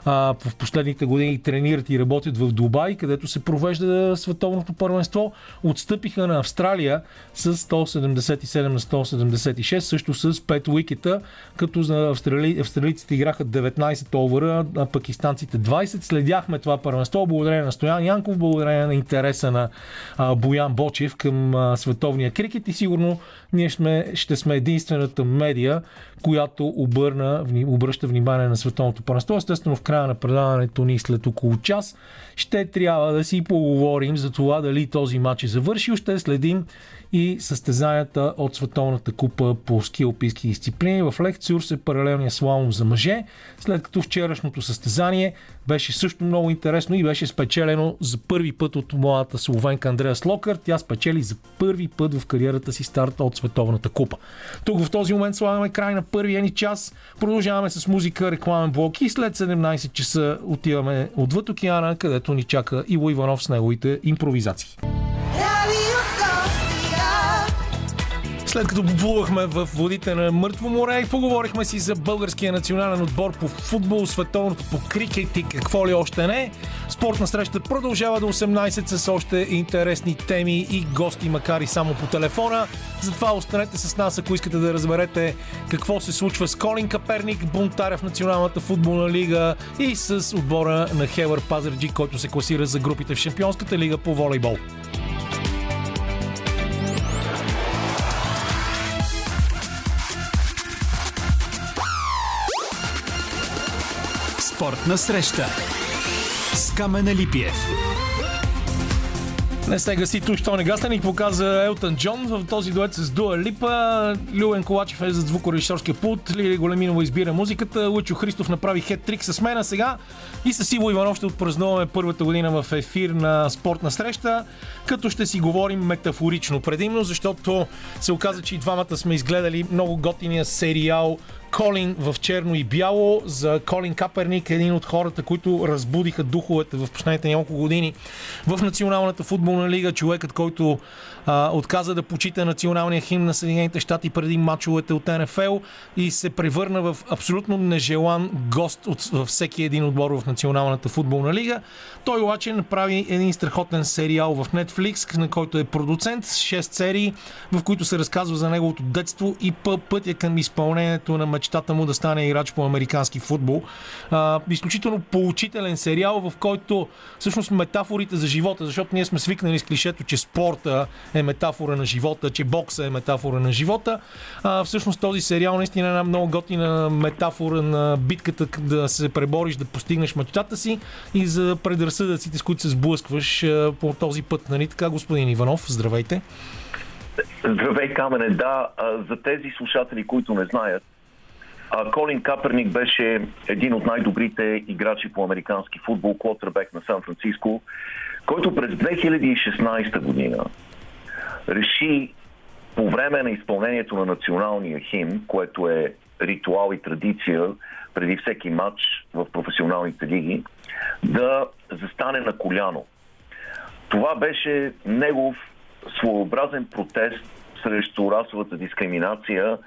а, в последните години тренират и работят в Дубай, където се провежда световното първенство. Отстъпиха на Австралия с 177 на 176, също с 5 уикета, като за австрали... австралийците играха 19 овера, а пакистанците 20. Следяхме това първенство благодарение на Стоян Янков, благодарение на интереса на а, Боян Бочев към а, световния крикет и сигурно ние сме, ще сме единствената медия, която обърна, обръща внимание на световното първенство. Естествено, в края на предаването ни след около час ще трябва да си поговорим за това дали този матч е завършил. Ще следим и състезанията от Световната купа по ски алпийски дисциплини. В Лекцюр се паралелния слалом за мъже, след като вчерашното състезание беше също много интересно и беше спечелено за първи път от младата словенка Андрея Слокър. Тя спечели за първи път в кариерата си старта от Световната купа. Тук в този момент слагаме край на първия ни час. Продължаваме с музика, рекламен блок и след 17 часа отиваме отвъд океана, където ни чака Иво Иванов с неговите импровизации. След като поплувахме в водите на Мъртво море и поговорихме си за българския национален отбор по футбол, световното по крикет и какво ли още не, спортна среща продължава до 18 с още интересни теми и гости, макар и само по телефона. Затова останете с нас, ако искате да разберете какво се случва с Колин Каперник, бунтаря в Националната футболна лига и с отбора на Хевър Пазарджи, който се класира за групите в Шампионската лига по волейбол. Спортна среща с Камена Липиев. Не се гаси тук, що не гасне, ни показа Елтън Джон в този дует с Дуа Липа. Люен Колачев е за звукорежисорския пулт, Лили Големинова избира музиката, Лучо Христов направи хет-трик с мен, сега и с Иво Иванов ще отпразнуваме първата година в ефир на спортна среща, като ще си говорим метафорично предимно, защото се оказа, че и двамата сме изгледали много готиния сериал Колин в черно и бяло, за Колин Каперник, един от хората, които разбудиха духовете в последните няколко години в Националната футболна лига, човекът, който а, отказа да почита националния химн на Съединените щати преди мачовете от НФЛ и се превърна в абсолютно нежелан гост от, във всеки един отбор в Националната футболна лига. Той обаче направи един страхотен сериал в Netflix, на който е продуцент, 6 серии, в които се разказва за неговото детство и пътя към изпълнението на мечтата му да стане играч по американски футбол. А, изключително поучителен сериал, в който всъщност метафорите за живота, защото ние сме свикнали с клишето, че спорта е метафора на живота, че бокса е метафора на живота. А, всъщност този сериал наистина е една много готина метафора на битката да се пребориш, да постигнеш мечтата си и за предразсъдъците, с които се сблъскваш по този път. Нали така, господин Иванов? Здравейте! Здравей, Камене. Да, за тези слушатели, които не знаят, Колин Каперник беше един от най-добрите играчи по американски футбол, квотербек на Сан Франциско, който през 2016 година реши по време на изпълнението на националния химн, което е ритуал и традиция преди всеки матч в професионалните лиги, да застане на коляно. Това беше негов своеобразен протест срещу расовата дискриминация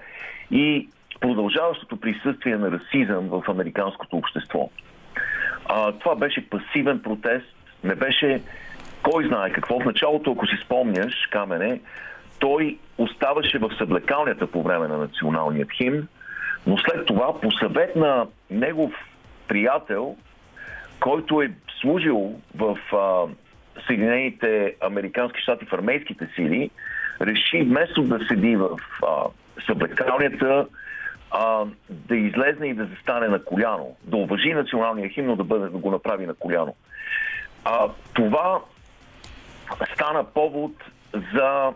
и продължаващото присъствие на расизъм в американското общество. А, това беше пасивен протест, не беше кой знае какво. В началото, ако си спомняш, Камене, той оставаше в съблекалнята по време на националният химн, но след това по съвет на негов приятел, който е служил в а, Съединените Американски щати в армейските сили, реши вместо да седи в а, да излезне и да застане на коляно, да уважи националния химн, но да, бъде, да го направи на коляно. А, това стана повод за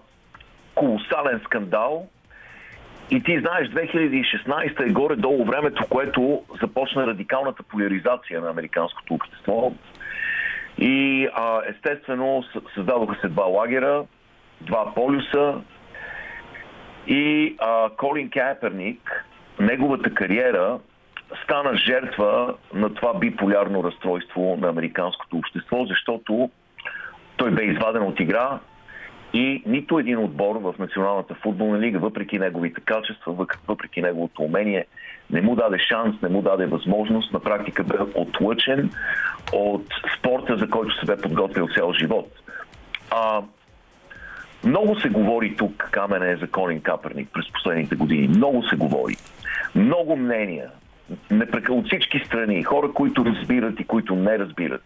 колосален скандал. И ти знаеш, 2016 е горе-долу времето, което започна радикалната поляризация на американското общество. И а, естествено създадоха се два лагера, два полюса. И а, Колин Каперник, неговата кариера стана жертва на това биполярно разстройство на американското общество, защото той бе изваден от игра и нито един отбор в Националната футболна лига, въпреки неговите качества, въпреки неговото умение, не му даде шанс, не му даде възможност. На практика бе отлъчен от спорта, за който се бе подготвил цял живот. А, много се говори тук, Камене, за Колин Каперник през последните години. Много се говори. Много мнения. Непрекъл от всички страни. Хора, които разбират и които не разбират.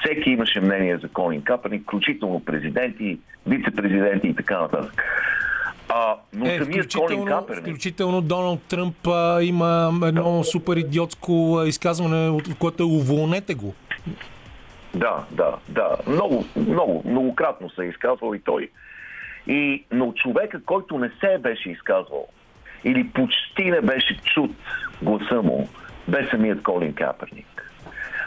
Всеки имаше мнение за Колин Каперник, включително президенти, вице-президенти и така нататък. А, но е, самият Колин Каперник... Включително Доналд Тръмп а, има едно да. супер идиотско изказване, от което е уволнете го. Да, да, да. Много, много, многократно се е изказвал и той. И, но човека, който не се беше изказвал или почти не беше чут гласа му, бе самият Колин Каперник.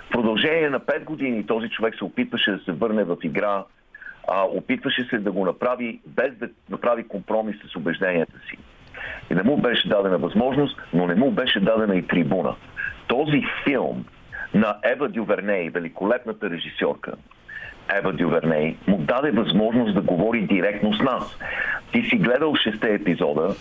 В продължение на 5 години този човек се опитваше да се върне в игра, а, опитваше се да го направи без да направи компромис с убежденията си. И не му беше дадена възможност, но не му беше дадена и трибуна. Този филм на Ева Дюверней, великолепната режисьорка, Ева Дюверней, му даде възможност да говори директно с нас. Ти си гледал шесте епизода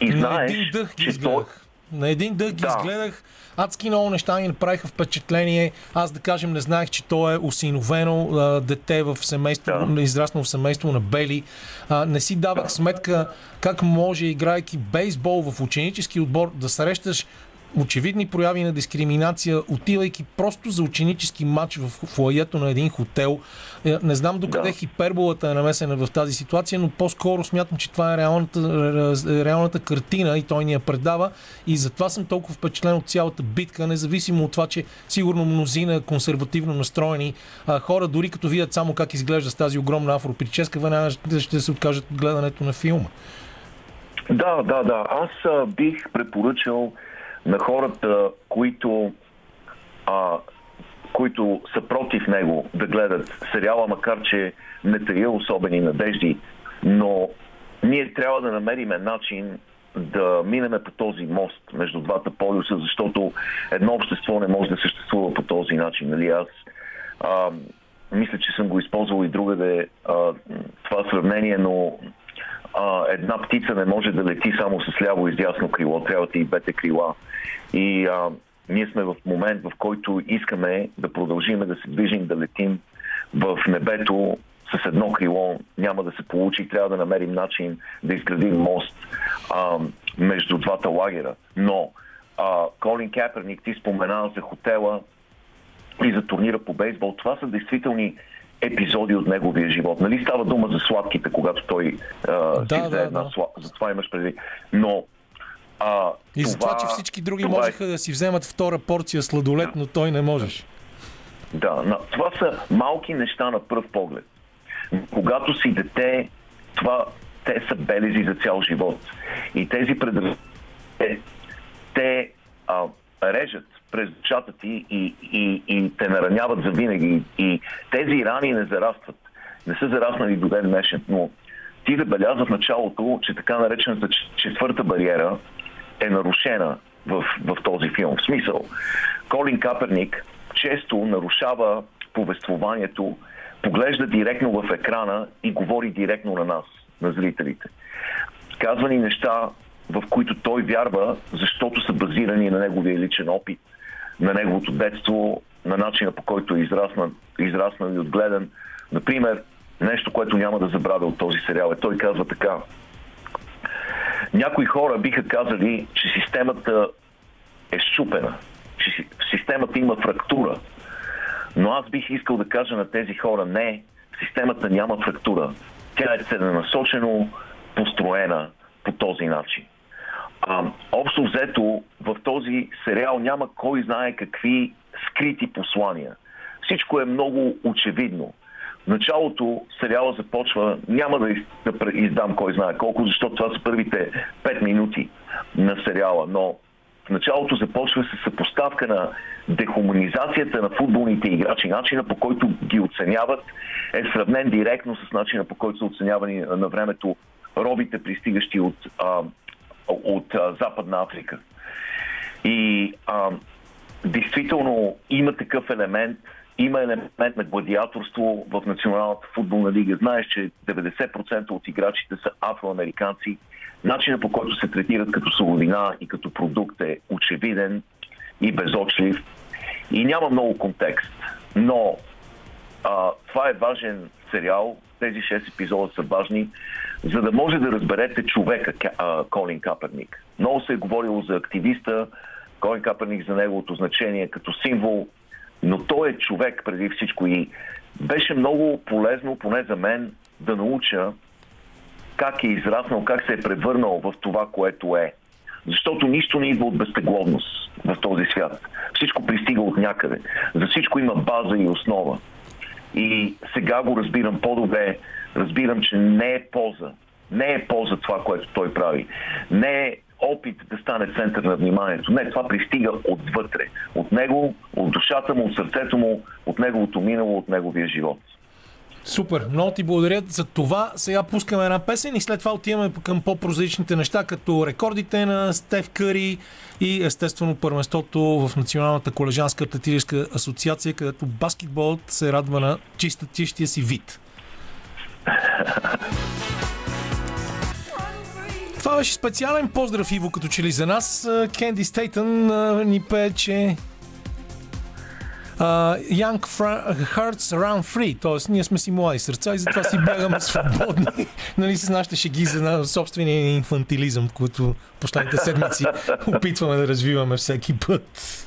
и знаеш, на един дъх ги изгледах. То... На един дъх ги да. изгледах. Адски много неща ми направиха впечатление. Аз да кажем не знаех, че то е осиновено а, дете в семейство, да. израснало в семейство на Бели. А, не си давах да. сметка как може, играйки бейсбол в ученически отбор, да срещаш очевидни прояви на дискриминация, отивайки просто за ученически матч в фуаето на един хотел. Е, не знам докъде да. хиперболата е намесена в тази ситуация, но по-скоро смятам, че това е реалната, реалната картина и той ни я предава. И затова съм толкова впечатлен от цялата битка, независимо от това, че сигурно мнозина консервативно настроени хора, дори като видят само как изглежда с тази огромна афроприческа, веднага ще се откажат от гледането на филма. Да, да, да. Аз а, бих препоръчал на хората, които, а, които са против него да гледат сериала, макар че не тая особени надежди, но ние трябва да намерим начин да минеме по този мост между двата полюса, защото едно общество не може да съществува по този начин. Нали? Аз а, мисля, че съм го използвал и другаде а, това сравнение, но а, една птица не може да лети само с ляво и дясно крило, трябва да и двете крила. И а, ние сме в момент, в който искаме да продължим да се движим, да летим в небето с едно крило. Няма да се получи, трябва да намерим начин да изградим мост а, между двата лагера. Но а, Колин Каперник, ти спомена за хотела и за турнира по бейсбол. Това са действителни епизоди от неговия живот. Нали става дума за сладките, когато той а, да, си да, една да. слад... За това имаш преди. Но а, и за това, че всички други това е- можеха е... да си вземат втора порция сладолет, но той не можеш. Да, това са малки неща на пръв поглед. Когато си дете, това, те са белези за цял живот. И тези предразсъдъци, те, те а, режат през душата ти и, и, и те нараняват за винаги. И тези рани не зарастват. Не са зараснали до ден днешен, но ти забеляза в началото, че така наречената четвърта бариера е нарушена в, в този филм. В смисъл, Колин Каперник често нарушава повествованието, поглежда директно в екрана и говори директно на нас, на зрителите. Казва ни неща, в които той вярва, защото са базирани на неговия личен опит, на неговото детство, на начина по който е израснал, израснал и отгледан. Например, нещо, което няма да забравя от този сериал е, той казва така. Някои хора биха казали, че системата е щупена, че системата има фрактура. Но аз бих искал да кажа на тези хора, не, системата няма фрактура. Тя е целенасочено построена по този начин. А, общо взето, в този сериал няма кой знае какви скрити послания. Всичко е много очевидно. В началото сериала започва, няма да, да издам кой знае колко, защото това са първите 5 минути на сериала, но в началото започва се съпоставка на дехуманизацията на футболните играчи. Начина по който ги оценяват е сравнен директно с начина по който са оценявани на времето робите, пристигащи от а, от Западна Африка. И а, действително има такъв елемент има елемент на гладиаторство в Националната футболна лига. Знаеш, че 90% от играчите са афроамериканци. Начинът по който се третират като суровина и като продукт е очевиден и безочлив. И няма много контекст. Но а, това е важен сериал. Тези 6 епизода са важни, за да може да разберете човека Колин Каперник. Много се е говорило за активиста, Колин Каперник за неговото значение като символ, но той е човек преди всичко и беше много полезно, поне за мен, да науча как е израснал, как се е превърнал в това, което е. Защото нищо не идва от безтегловност в този свят. Всичко пристига от някъде. За всичко има база и основа. И сега го разбирам по-добре. Разбирам, че не е полза. Не е полза това, което той прави. Не е опит да стане център на вниманието. Не, това пристига отвътре. От него, от душата му, от сърцето му, от неговото минало, от неговия живот. Супер, много ти благодаря за това. Сега пускаме една песен и след това отиваме към по-прозрачните неща, като рекордите на Стев Къри и естествено първенството в Националната колежанска атлетическа асоциация, където баскетболът се радва на чиста чистия си вид. Това беше специален поздрав, Иво, като че ли за нас. Кенди Стейтън ни пее, че uh, Young Hearts Around Free, т.е. ние сме си млади сърца и затова си бягаме свободни нали, с нашите шеги за собствения инфантилизъм, който последните седмици опитваме да развиваме всеки път.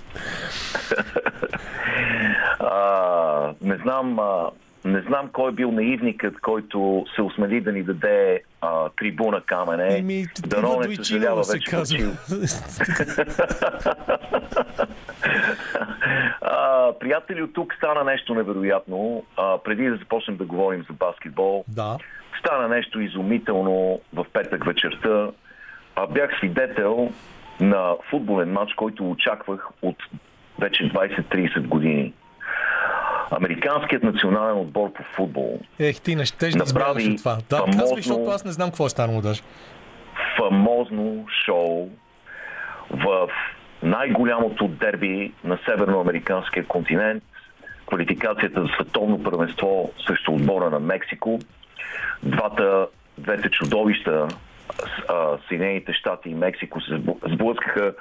А, не знам, а, не знам кой е бил наивникът, който се осмели да ни даде а, трибуна камене. Еми, Дано не съжалява се казва. а, приятели, от тук стана нещо невероятно. А, преди да започнем да говорим за баскетбол, да. стана нещо изумително в петък вечерта. А, бях свидетел на футболен матч, който очаквах от вече 20-30 години. Американският национален отбор по футбол. Ех, ти не ще направи това. Да, фамозно, казвай, защото аз не знам какво е станало даже. Фамозно шоу в най-голямото дерби на северноамериканския континент, квалификацията за световно първенство срещу отбора на Мексико. Двата, двете чудовища, Съединените щати и Мексико се сблъскаха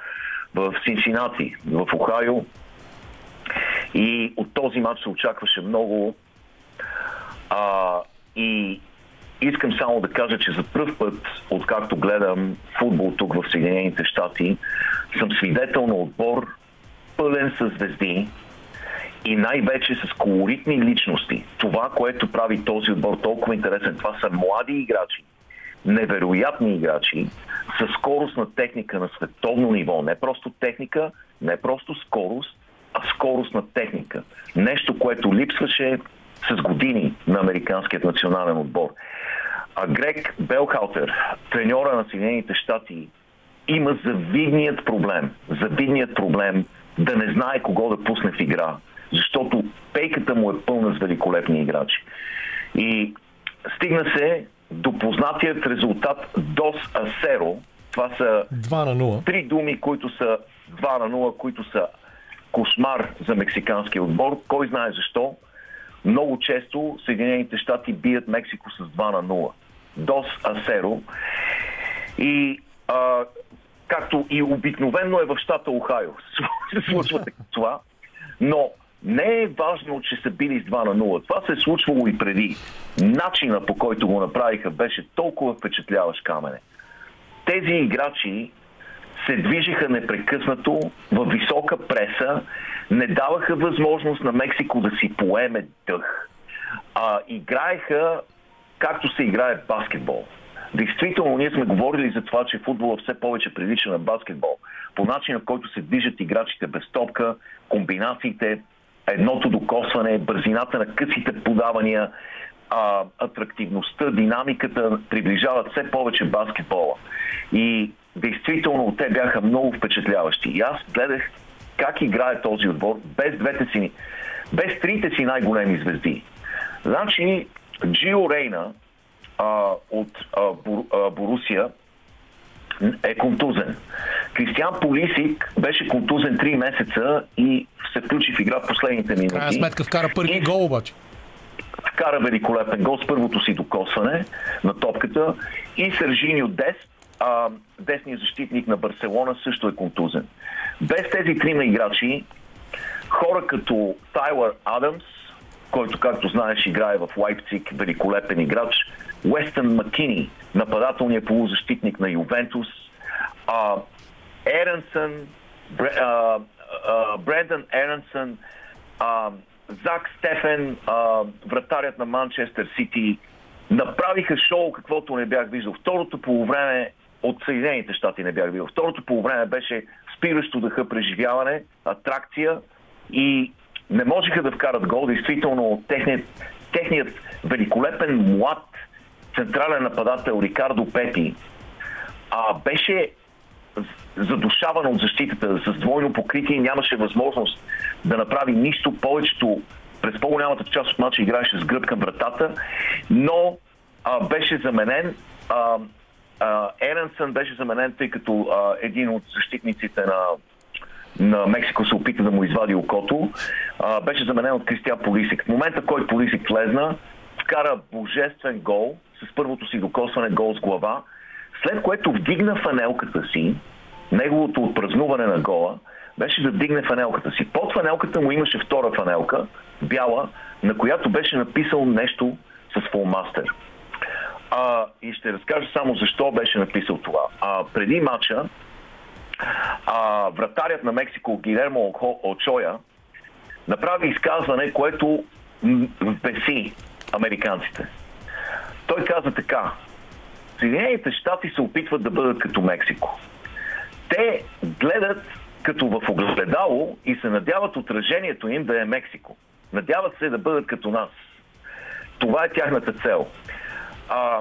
в Синсинати, в Охайо. И от този матч се очакваше много. А, и искам само да кажа, че за първ път, откакто гледам футбол тук в Съединените щати, съм свидетел на отбор пълен с звезди и най-вече с колоритни личности. Това, което прави този отбор толкова интересен, това са млади играчи, невероятни играчи, с скоростна техника на световно ниво. Не просто техника, не просто скорост, скоростна техника. Нещо, което липсваше с години на американският национален отбор. А Грег Белхаутер, треньора на Съединените щати, има завидният проблем, завидният проблем да не знае кого да пусне в игра, защото пейката му е пълна с великолепни играчи. И стигна се до познатият резултат Дос Асеро. Това са 2 на 0. три думи, които са 2 на 0, които са кошмар за мексиканския отбор. Кой знае защо? Много често Съединените щати бият Мексико с 2 на 0. Дос Асеро. И а, както и обикновено е в щата Охайо. се случва това. Но не е важно, че са били с 2 на 0. Това се е случвало и преди. Начина по който го направиха беше толкова впечатляващ камене. Тези играчи се движиха непрекъснато в висока преса, не даваха възможност на Мексико да си поеме дъх. А, играеха както се играе баскетбол. Действително, ние сме говорили за това, че футбола все повече прилича на баскетбол. По начина, в който се движат играчите без топка, комбинациите, едното докосване, бързината на късите подавания, а, атрактивността, динамиката приближават все повече баскетбола. И действително те бяха много впечатляващи. И аз гледах как играе този отбор без двете си, без трите си най-големи звезди. Значи, Джио Рейна а, от а, Бур, а, Борусия е контузен. Кристиан Полисик беше контузен 3 месеца и се включи в игра в последните минути. Крайна сметка вкара първи И- гол обаче. вкара великолепен гол с първото си докосване на топката и Сержиньо Дес, а, десният защитник на Барселона, също е контузен. Без тези трима играчи, хора като Тайлър Адамс, който, както знаеш, играе в Лайпциг, великолепен играч, Уестън Макини, нападателният полузащитник на Ювентус, а, Еренсън, Бре, Еренсън, Зак Стефен, а, вратарят на Манчестър Сити, направиха шоу, каквото не бях виждал. Второто полувреме от Съединените щати не бях виждал. Второто полувреме беше спиращо дъха преживяване, атракция и не можеха да вкарат гол. Действително, техният, техният великолепен млад централен нападател Рикардо Пепи а, беше задушаван от защитата с двойно покритие нямаше възможност да направи нищо. Повечето, през по-голямата част от матча играеше с гръб към вратата, но а, беше заменен. А, Еренсън беше заменен, тъй като а, един от защитниците на, на Мексико се опита да му извади окото. А, беше заменен от Кристиан Полисик. В момента, който Полисик влезна, вкара божествен гол с първото си докосване гол с глава, след което вдигна фанелката си, неговото отпразнуване на гола, беше да вдигне фанелката си. Под фанелката му имаше втора фанелка, бяла, на която беше написал нещо с фулмастер. А, и ще разкажа само защо беше написал това. А, преди матча, а, вратарят на Мексико Гилермо Очоя направи изказване, което беси американците. Той каза така. Съединените щати се опитват да бъдат като Мексико. Те гледат като в огледало и се надяват отражението им да е Мексико. Надяват се да бъдат като нас. Това е тяхната цел. А,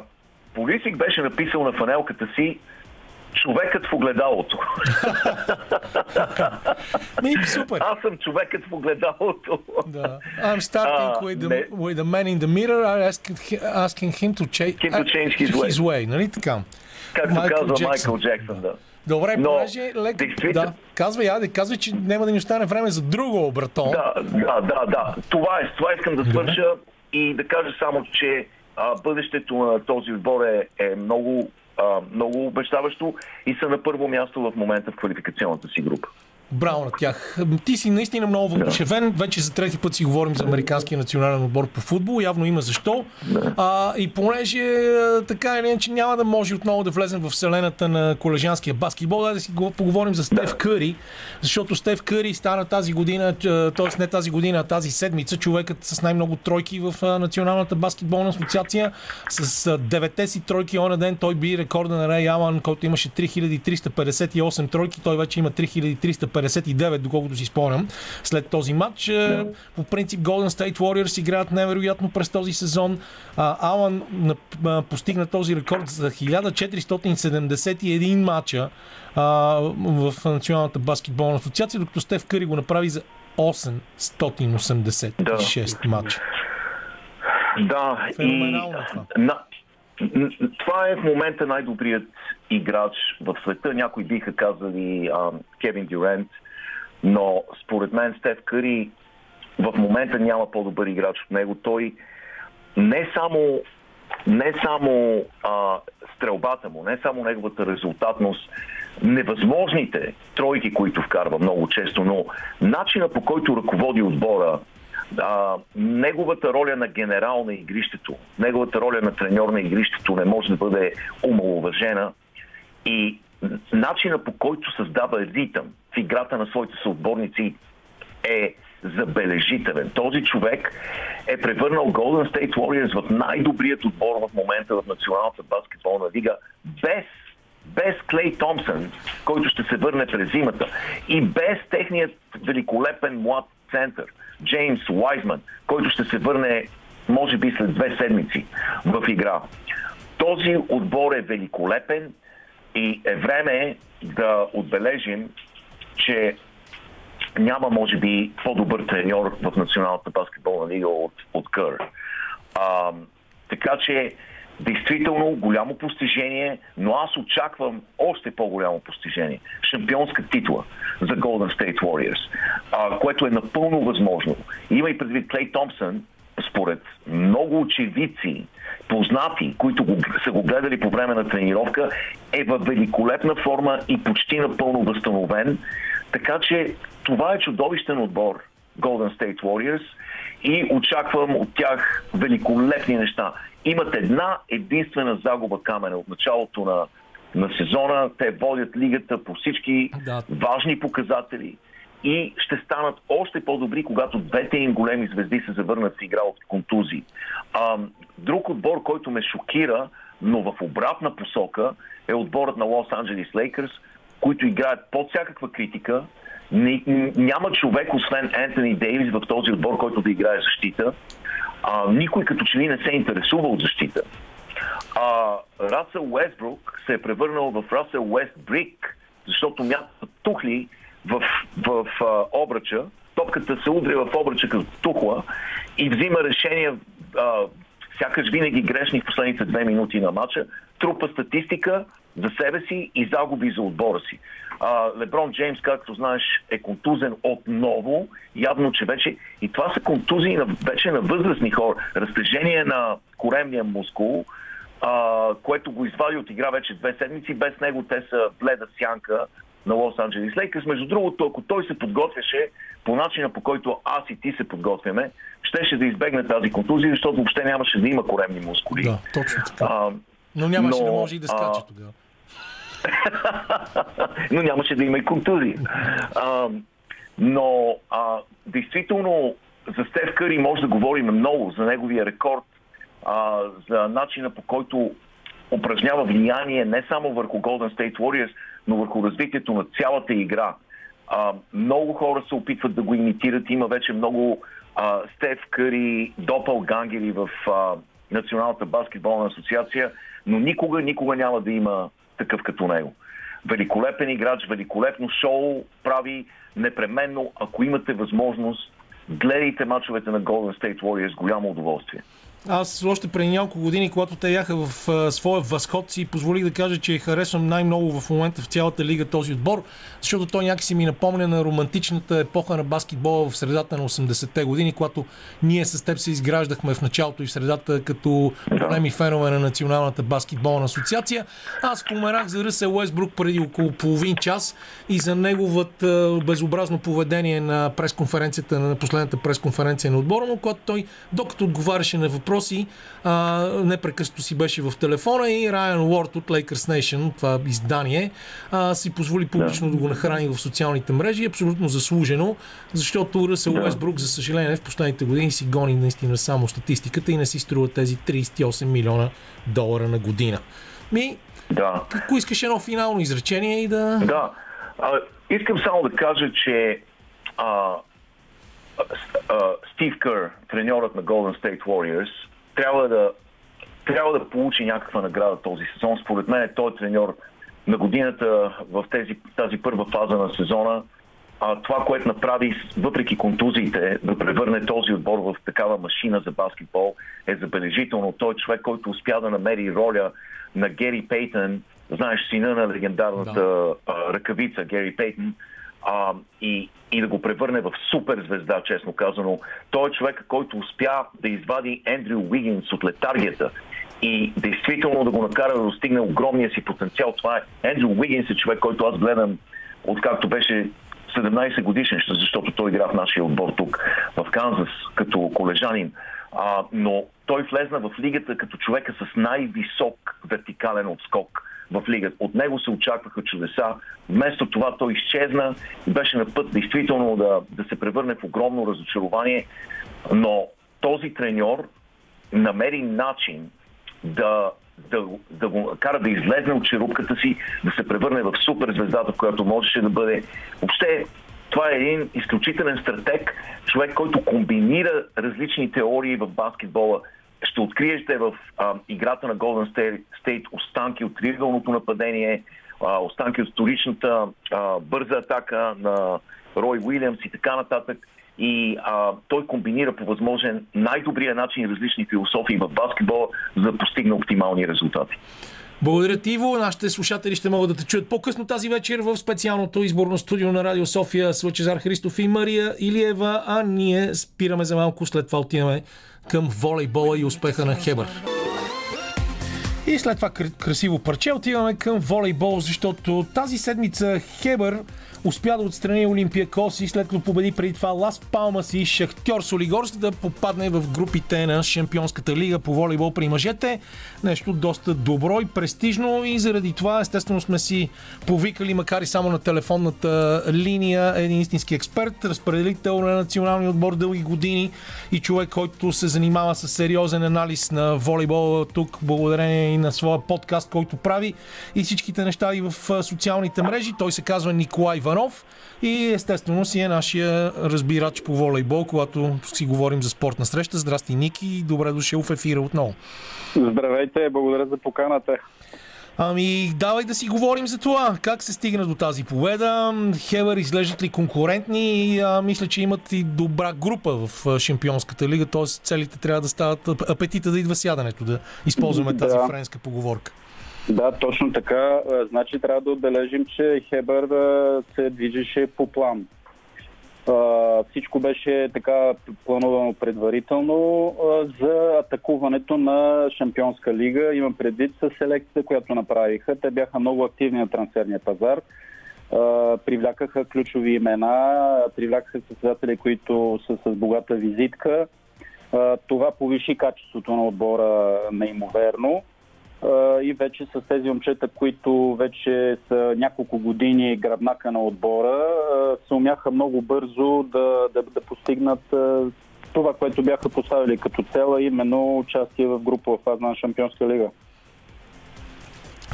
Полисик беше написал на фанелката си човекът в огледалото. Ми, супер. Аз съм човекът в огледалото. Да. I'm starting with, the, не. with the man in the mirror, I'm asking, asking him to, cha- Him to change his way. his way. Нали така? Както Майкъл казва Джексън. Майкъл Джексън, да. Добре, Но, понеже лек... действително- Да, казвай, яде, казвай, че няма да ни остане време за друго, братон. Да, да, да, да. Това е, това искам да свърша и да кажа само, че а, бъдещето на този отбор е, е много, а, много обещаващо и са на първо място в момента в квалификационната си група. Браво на тях. Ти си наистина много въодушевен. Вече за трети път си говорим за американския национален отбор по футбол. Явно има защо. А, и понеже а, така или иначе няма да може отново да влезем в вселената на колежанския баскетбол, дай да си го- поговорим за Стеф Къри, защото Стеф Къри стана тази година, т.е. не тази година, а тази седмица, човекът с най-много тройки в а, Националната баскетболна асоциация. С а, девете си тройки оня ден той би рекорда на Рей Алан, който имаше 3358 тройки. Той вече има 3359, доколкото си спомням, след този матч. Да. По принцип Golden State Warriors играят невероятно през този сезон. Алан постигна този рекорд за 1471 матча а, в Националната баскетболна асоциация, докато Стеф Къри го направи за 886 матча. Да, Феноменално е и това. на, н- това е в момента най-добрият играч в света. Някои биха казали Кевин Дюрент, но според мен Стеф Къри в момента няма по-добър играч от него. Той не само, не само а, стрелбата му, не само неговата резултатност, невъзможните тройки, които вкарва много често, но начина по който ръководи отбора, а, неговата роля на генерал на игрището, неговата роля на треньор на игрището не може да бъде омалуважена и начина по който създава ритъм в играта на своите съотборници е забележителен. Този човек е превърнал Golden State Warriors в най-добрият отбор в момента в Националната баскетболна лига без без Клей Томпсън, който ще се върне през зимата, и без техният великолепен млад център, Джеймс Уайзман, който ще се върне, може би, след две седмици в игра. Този отбор е великолепен и е време да отбележим, че няма, може би, по-добър треньор в Националната баскетболна лига от, от Кър. А, така че действително голямо постижение, но аз очаквам още по-голямо постижение. Шампионска титла за Golden State Warriors, а, което е напълно възможно. Има и предвид Клей Томпсън, според много очевидци, познати, които го, са го гледали по време на тренировка, е в великолепна форма и почти напълно възстановен. Така че това е чудовищен отбор Golden State Warriors и очаквам от тях великолепни неща. Имат една единствена загуба камена от началото на, на сезона. Те водят лигата по всички Да. важни показатели и ще станат още по-добри, когато двете им големи звезди се завърнат в игра от контузии. А, друг отбор, който ме шокира, но в обратна посока, е отборът на Лос Анджелис Лейкърс, които играят под всякаква критика. Ни- н- Няма човек, освен Ентони Дейвис, в този отбор, който да играе защита. А, никой като че ли не се интересува от защита. А, Расъл Уестбрук се е превърнал в Расъл Уестбрик, защото мятат тухли в, в, а, обръча, топката се удря в обръча като тухла и взима решения а, сякаш винаги грешни в последните две минути на матча, трупа статистика за себе си и загуби за отбора си. А, Леброн Джеймс, както знаеш, е контузен отново. Явно, че вече... И това са контузии на, вече на възрастни хора. Разтежение на коремния мускул, а, което го извади от игра вече две седмици. Без него те са бледа сянка на Лос Анджелис Лейкърс. Между другото, ако той се подготвяше по начина по който аз и ти се подготвяме, щеше да избегне тази контузия, защото въобще нямаше да има коремни мускули. Да, точно така. А, Но нямаше но, да може и да скача а, тогава. но нямаше да има и контузии. А, но а, действително за Стев Къри може да говорим много, за неговия рекорд, а, за начина по който упражнява влияние не само върху Golden State Warriors, но върху развитието на цялата игра. А, много хора се опитват да го имитират. Има вече много а, Стев Къри, допългангери в а, Националната баскетболна асоциация, но никога, никога няма да има такъв като него. Великолепен играч, великолепно шоу прави непременно, ако имате възможност, гледайте мачовете на Golden State Warriors с голямо удоволствие. Аз още преди няколко години, когато те яха в а, своя възход, си позволих да кажа, че харесвам най-много в момента в цялата лига този отбор, защото той някакси ми напомня на романтичната епоха на баскетбола в средата на 80-те години, когато ние с теб се изграждахме в началото и в средата като големи фенове на Националната баскетболна асоциация. Аз споменах за Ръсел Уестбрук преди около половин час и за неговото безобразно поведение на пресконференцията, на последната пресконференция на отбора, но когато той, докато отговаряше на въпроси, а, непрекъснато си беше в телефона и Райан Уорд от Lakers Nation, това издание, а, си позволи публично да. да го нахрани в социалните мрежи, абсолютно заслужено, защото Ръсел Да. Уестбрук, за съжаление, в последните години си гони наистина само статистиката и не си струва тези 38 милиона долара на година. Ми, Да. ако искаш едно финално изречение и да... Да. А, искам само да кажа, че а, Стив Кър, треньорът на Golden State Warriors, трябва да, трябва да получи някаква награда този сезон. Според мен той е треньор на годината в тези, тази първа фаза на сезона. А, това, което направи, въпреки контузиите, да превърне този отбор в такава машина за баскетбол, е забележително. Той е човек, който успя да намери роля на Гери Пейтън, знаеш, сина на легендарната да. ръкавица Гери Пейтън, а, и, и да го превърне в супер звезда, честно казано. Той е човек, който успя да извади Ендрю Уигинс от летаргията и действително да го накара да достигне огромния си потенциал. Това е Ендрю Уигинс е човек, който аз гледам откакто беше 17 годишен, защото той игра в нашия отбор тук в Канзас като колежанин. А, но той влезна в лигата като човека с най-висок вертикален отскок в лигата. От него се очакваха чудеса. Вместо това той изчезна и беше на път действително да, да се превърне в огромно разочарование. Но този треньор намери начин да, да, да го кара да излезне от черупката си, да се превърне в супер звездата, която можеше да бъде. Въобще, това е един изключителен стратег, човек, който комбинира различни теории в баскетбола. Ще откриете в а, играта на Golden State, останки от триъгълното нападение, а, останки от вторичната а, бърза атака на Рой Уилямс и така нататък. и а, той комбинира по възможен най-добрия начин различни философии в баскетбола, за да постигне оптимални резултати. Благодаря ти, Иво. Нашите слушатели ще могат да те чуят по-късно тази вечер в специалното изборно студио на Радио София с Лъчезар Христов и Мария Илиева, а ние спираме за малко, след това отиваме към волейбола и успеха на Хебър. И след това красиво парче отиваме към волейбол, защото тази седмица Хебър успя да отстрани Олимпия Коси, след като победи преди това Лас Палмас и Шахтьор Солигорск да попадне в групите на Шампионската лига по волейбол при мъжете. Нещо доста добро и престижно и заради това естествено сме си повикали, макар и само на телефонната линия, един истински експерт, разпределител на националния отбор дълги години и човек, който се занимава с сериозен анализ на волейбол тук, благодарение и на своя подкаст, който прави и всичките неща и в социалните мрежи. Той се казва Николай Иван Иванов и естествено си е нашия разбирач по волейбол, когато си говорим за спортна среща. Здрасти, Ники, добре дошъл в ефира отново. Здравейте, благодаря за поканата. Ами, давай да си говорим за това. Как се стигна до тази победа? Хевър изглеждат ли конкурентни? А, мисля, че имат и добра група в Шампионската лига, т.е. целите трябва да стават апетита да идва сядането, да използваме тази да. френска поговорка. Да, точно така. Значи трябва да отбележим, че Хебър се движеше по план. Всичко беше така планувано предварително за атакуването на Шампионска лига. Имам предвид с селекцията, която направиха. Те бяха много активни на трансферния пазар. Привлякаха ключови имена, привлякаха състезатели, които са с богата визитка. Това повиши качеството на отбора неимоверно и вече с тези момчета, които вече са няколко години гръбнака на отбора, се умяха много бързо да, да, да постигнат това, което бяха поставили като цела, именно участие в групова фаза на Шампионска лига.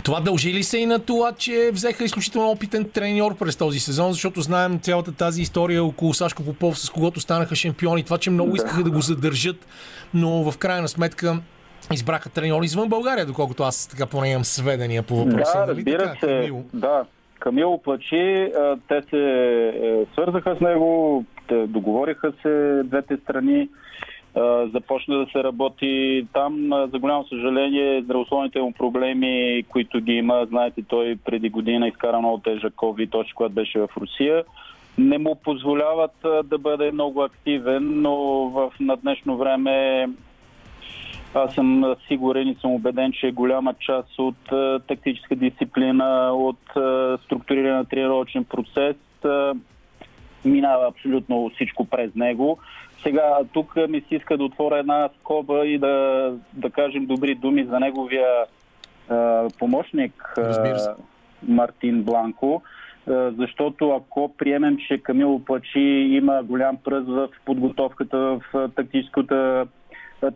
Това дължи ли се и на това, че взеха изключително опитен треньор през този сезон, защото знаем цялата тази история около Сашко Попов, с когото станаха шампиони, това, че много искаха да го задържат, но в крайна сметка избраха треньор извън България, доколкото аз така поне имам сведения по въпроса. Да, нали разбира така, се. Камил? Да, Камил Плачи, те се е, свързаха с него, договориха се двете страни, започна да се работи там. За голямо съжаление, здравословните му проблеми, които ги има, знаете, той преди година изкара много тежък COVID, точно когато беше в Русия не му позволяват да бъде много активен, но в, на днешно време аз съм сигурен и съм убеден, че голяма част от а, тактическа дисциплина, от а, структуриране на тренировъчен процес а, минава абсолютно всичко през него. Сега тук ми се иска да отворя една скоба и да, да кажем добри думи за неговия а, помощник а, Мартин Бланко защото ако приемем, че Камило Плачи има голям пръст в подготовката в тактическата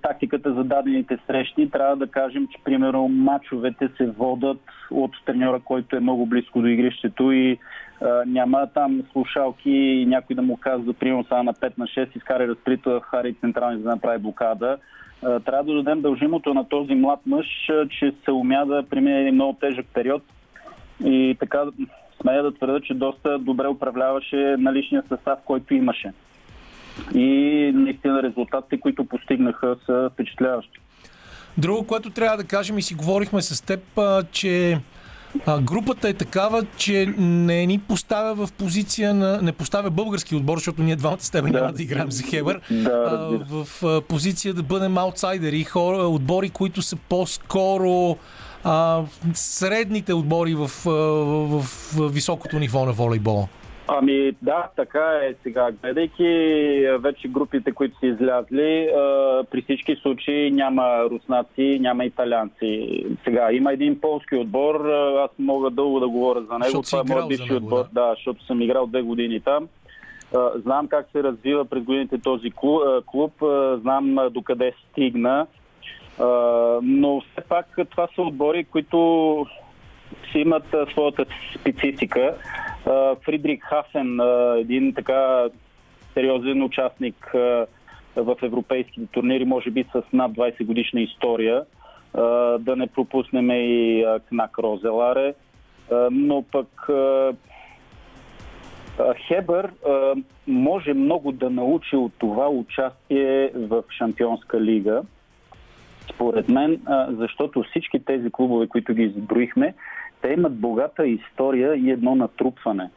тактиката за дадените срещи, трябва да кажем, че примерно матчовете се водат от треньора, който е много близко до игрището и а, няма там слушалки и някой да му казва, примерно сега на 5 на 6 изкара разприта Хари централни за да направи блокада. А, трябва да дадем дължимото на този млад мъж, че се умя да премине много тежък период. И така смея да твърда, че доста добре управляваше наличния състав, който имаше и наистина резултатите, които постигнаха, са впечатляващи. Друго, което трябва да кажем и си говорихме с теб, че а, групата е такава, че не ни поставя в позиция на... Не поставя български отбор, защото ние двамата с теб да. няма да играем за Хебър. Да, а, в а, позиция да бъдем аутсайдери, хора, отбори, които са по-скоро а, средните отбори в, в, в, в високото ниво на волейбола. Ами да, така е сега. Гледайки вече групите, които са излязли, при всички случаи няма руснаци, няма италианци. Сега има един полски отбор, аз мога дълго да говоря за него. Това е моят бивши отбор. Да. да, защото съм играл две години там. Знам как се развива през годините този клуб, знам докъде стигна. Но все пак това са отбори, които си имат своята специфика. Фридрик Хафен, един така сериозен участник в европейските турнири, може би с над 20 годишна история. Да не пропуснем и Кнак Розеларе. Но пък Хебър може много да научи от това участие в Шампионска лига. Според мен, защото всички тези клубове, които ги изброихме, те имат богата история и едно натрупване.